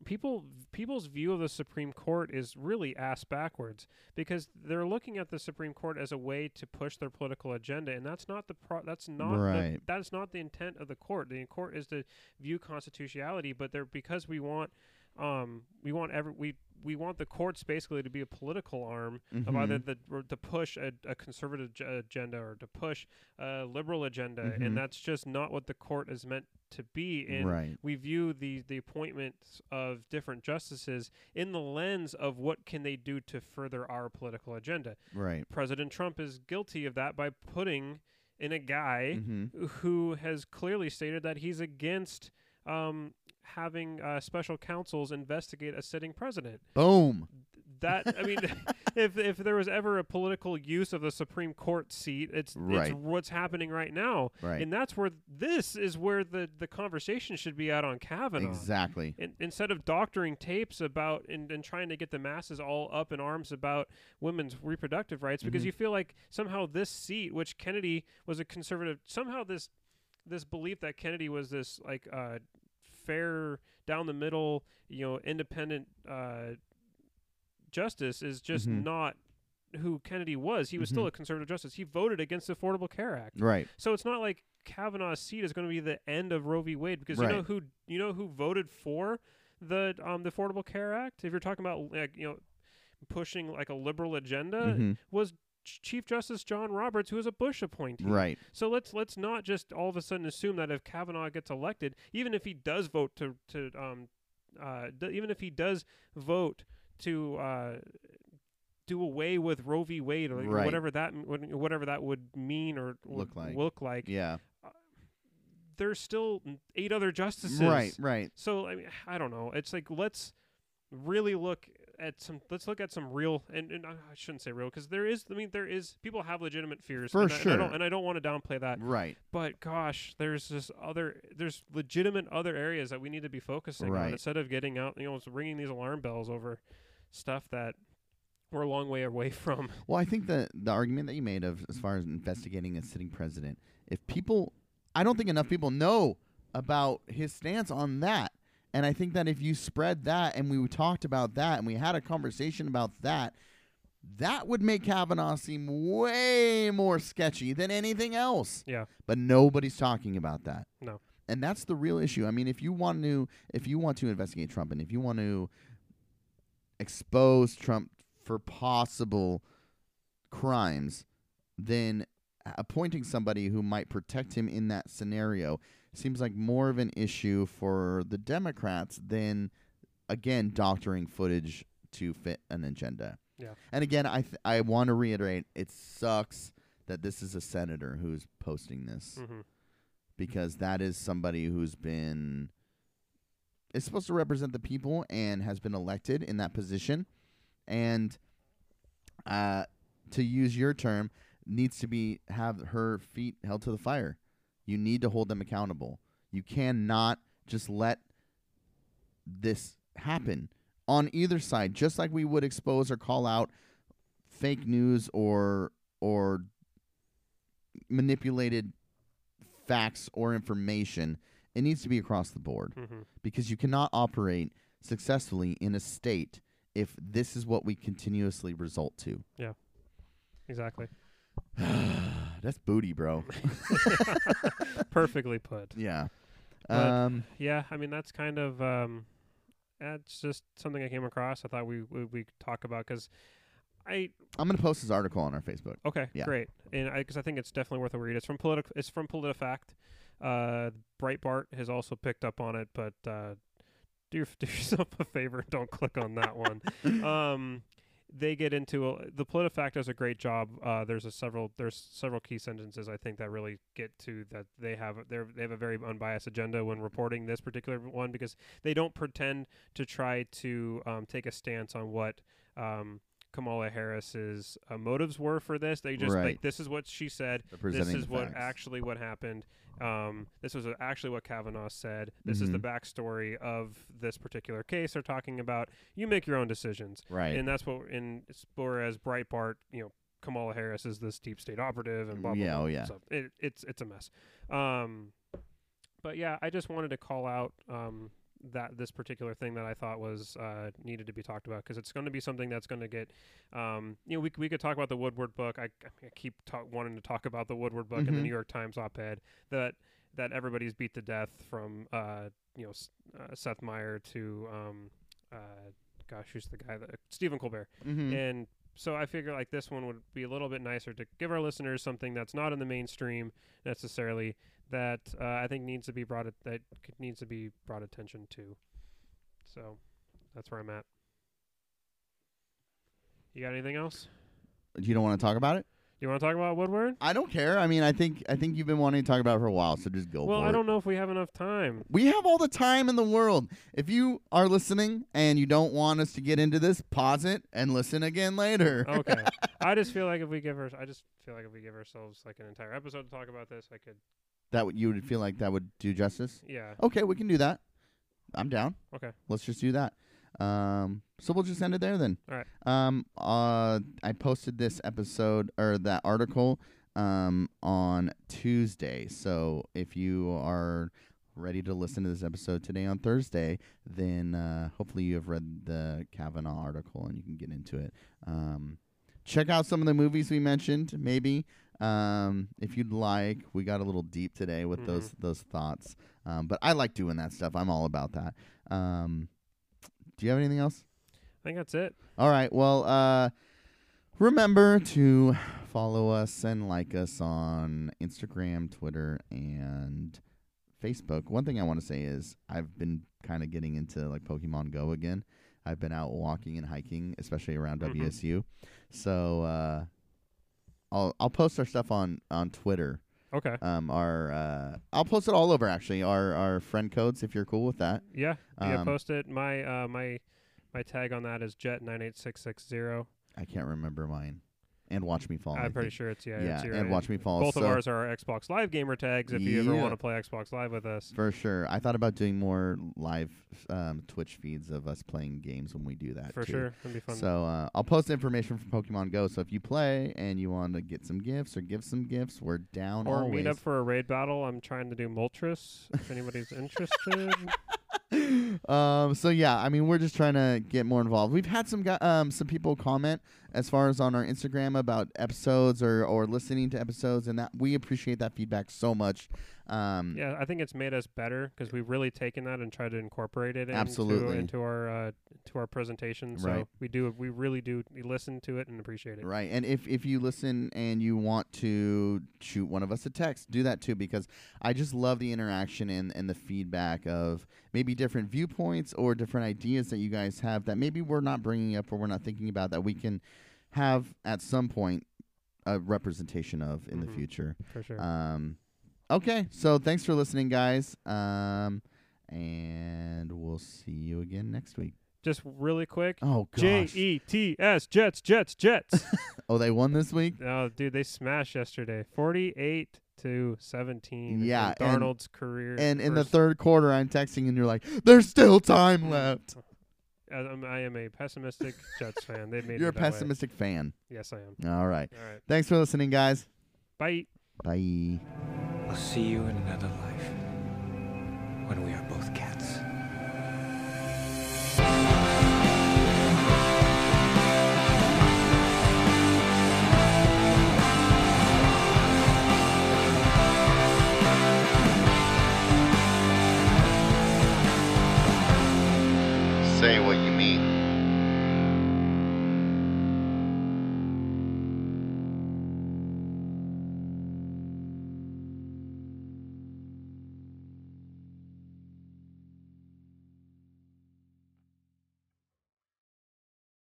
people people's view of the Supreme Court is really ass backwards because they're looking at the Supreme Court as a way to push their political agenda, and that's not the pro- that's not the, Right. that's not the intent of the court. The court is to view constitutionality, but they're because we want um, we want every we we want the courts basically to be a political arm of either the to push a, a conservative ag- agenda or to push a liberal agenda, Mhm. and that's just not what the court is meant to be. And right. we view the the appointments of different justices in the lens of what can they do to further our political agenda. Right. President Trump is guilty of that by putting in a guy hmm who has clearly stated that he's against um, having uh, special counsels investigate a sitting president. Boom. That I mean, if if there was ever a political use of the Supreme Court seat, it's Right. it's what's happening right now, Right. and that's where this is where the the conversation should be at on Kavanaugh. Exactly. In, instead of doctoring tapes about and, and trying to get the masses all up in arms about women's reproductive rights, because Mhm. you feel like somehow this seat, which Kennedy was a conservative, somehow this this belief that Kennedy was this like uh, fair down the middle, you know, independent uh, justice is just Mhm. not who Kennedy was. He was still Mhm. a conservative justice. He voted against the Affordable Care Act. Right. So it's not like Kavanaugh's seat is going to be the end of Roe v. Wade because you know who you know who voted for the um the Affordable Care Act. If you're talking about like you know pushing like a liberal agenda, Mhm. was Chief Justice John Roberts, who was a Bush appointee. Right. So let's let's not just all of a sudden assume that if Kavanaugh gets elected, even if he does vote to to um uh d- even if he does vote to uh do away with Roe v. Wade or Right. whatever that whatever that would mean or Look like. look like, Yeah. there's still eight other justices. Right. Right. So I mean, I don't know. It's like let's really look at some. Let's look at some real. And, and I shouldn't say real because there is. I mean, there is. People have legitimate fears. For and I, and I sure. don't, and I don't want to downplay that. Right. But gosh, there's this other. There's legitimate other areas that we need to be focusing Right. on instead of getting out. You know, ringing these alarm bells over stuff that we're a long way away from. Well, I think the the argument that you made of as far as investigating a sitting president, if people, I don't think enough people know about his stance on that, and I think that if you spread that and we talked about that and we had a conversation about that, that would make Kavanaugh seem way more sketchy than anything else. Yeah. But nobody's talking about that. No. And that's the real issue. I mean, if you want to, if you want to investigate Trump, and if you want to expose Trump for possible crimes, then appointing somebody who might protect him in that scenario seems like more of an issue for the Democrats than, again, doctoring footage to fit an agenda. Yeah. And again, I th- I want to reiterate, it sucks that this is a senator who's posting this hmm because that is somebody who's been is supposed to represent the people and has been elected in that position and uh to use your term needs to be have her feet held to the fire you need to hold them accountable you cannot just let this happen on either side just like we would expose or call out fake news or or manipulated facts or information it needs to be across the board hmm because you cannot operate successfully in a state if this is what we continuously result to Yeah. Exactly. that's booty bro Perfectly put. yeah But- um Yeah, I mean that's kind of um, that's just something I came across. I thought we we, we could talk about because I i'm gonna post this article on our facebook okay Yeah. great and I because I think it's definitely worth a read. It's from politic. It's from PolitiFact. Uh, Breitbart has also picked up on it, but uh, do do yourself a favor, don't click on that one. um, they get into a, the PolitiFact does a great job. Uh, there's a several there's several key sentences I think that really get to that they have they they have a very unbiased agenda when reporting this particular one because they don't pretend to try to um, take a stance on what um, Kamala Harris's uh, motives were for this. They just Right. like this is what she said. This is what facts. actually what happened. Um, this was actually what Kavanaugh said. This is the Mhm. backstory of this particular case. They're talking about. You make your own decisions right and that's what in whereas Breitbart, you know, Kamala Harris is this deep state operative and blah blah. Yeah, blah. oh, yeah. So it, it's it's a mess. Um, but yeah, I just wanted to call out um that this particular thing that I thought was uh, needed to be talked about because it's going to be something that's going to get, um, you know, we we could talk about the Woodward book. I, I, keep ta- wanting to talk about the Woodward book and the Mhm. New York Times op-ed that that everybody's beat to death from, uh, you know, S- uh, Seth Meyer to, um, uh, gosh, who's the guy that Stephen Colbert. mm-hmm. And so I figure like this one would be a little bit nicer to give our listeners something that's not in the mainstream necessarily that uh, I think needs to be brought at, that needs to be brought attention to. So that's where I'm at. You got anything else? you don't want to talk about it you want to talk about Woodward? I don't care. I mean, I think I think you've been wanting to talk about it for a while, so just go Well, I it. don't know if we have enough time. We have all the time in the world. If you are listening and you don't want us to get into this, pause it and listen again later. Okay. I just feel like if we give our, I just feel like if we give ourselves like an entire episode to talk about this, I could. That would you would feel like that would do justice? Yeah. Okay, we can do that. I'm down. Okay. Let's just do that. Um, so we'll just end it there then. All right. Um, uh, I posted this episode or that article um on Tuesday. So if you are ready to listen to this episode today on Thursday, then uh, hopefully you have read the Kavanaugh article and you can get into it. Um, check out some of the movies we mentioned, maybe. Um, if you'd like, we got a little deep today with those those thoughts. Um, but I like doing that stuff. I'm all about that. Um, do you have anything else? I think that's it. All right. Well, uh, remember to follow us and like us on Instagram, Twitter, and Facebook. One thing I want to say is I've been kind of getting into like Pokemon Go again. I've been out walking and hiking, especially around Mhm. WSU. So uh, I'll I'll post our stuff on on Twitter. Okay. Um, our uh, I'll post it all over actually. Our our friend codes if you're cool with that. Yeah. Yeah. Um, Post it. My uh my my tag on that is jet nine eight six six zero. I can't remember mine. And watch me fall. I'm pretty sure it's yeah. Yeah, it's your, and watch me fall. Both of ours are our Xbox Live gamer tags. If you ever Yeah. want to play Xbox Live with us. For sure. I thought about doing more live um, Twitch feeds of us playing games when we do that. For too. sure, that'd be fun. So uh, I'll post information from Pokemon Go. So if you play and you want to get some gifts or give some gifts, we're down or always. meet up for a raid battle. I'm trying to do Moltres. if anybody's interested. um. So yeah, I mean, we're just trying to get more involved. We've had some um some people comment as far as on our Instagram about episodes or or listening to episodes, and that we appreciate that feedback so much. Um. Yeah, I think it's made us better because we've really taken that and tried to incorporate it into, Absolutely. into our uh, to our presentation. So Right. we do we really do we listen to it and appreciate it. Right. And if, if you listen and you want to shoot one of us a text, do that too because I just love the interaction and, and the feedback of maybe different viewpoints or different ideas that you guys have that maybe we're not bringing up or we're not thinking about that we can have at some point a representation of in the Mhm. future. For sure. Um, okay. So thanks for listening, guys. Um, and we'll see you again next week. Just really quick. Oh, J gosh. E T S Jets Jets Jets. Oh, they won this week? oh, dude, they smashed yesterday, forty-eight to seventeen. in Yeah, and- Darnold's career. And in the first- third quarter, I'm texting and you're like, "There's still time left." I'm- I am a pessimistic Jets fan. They made You're a that way. pessimistic fan. Yes, I am. All right. All right. Thanks for listening, guys. Bye. Bye. I'll see you in another life when we are both cats. Say what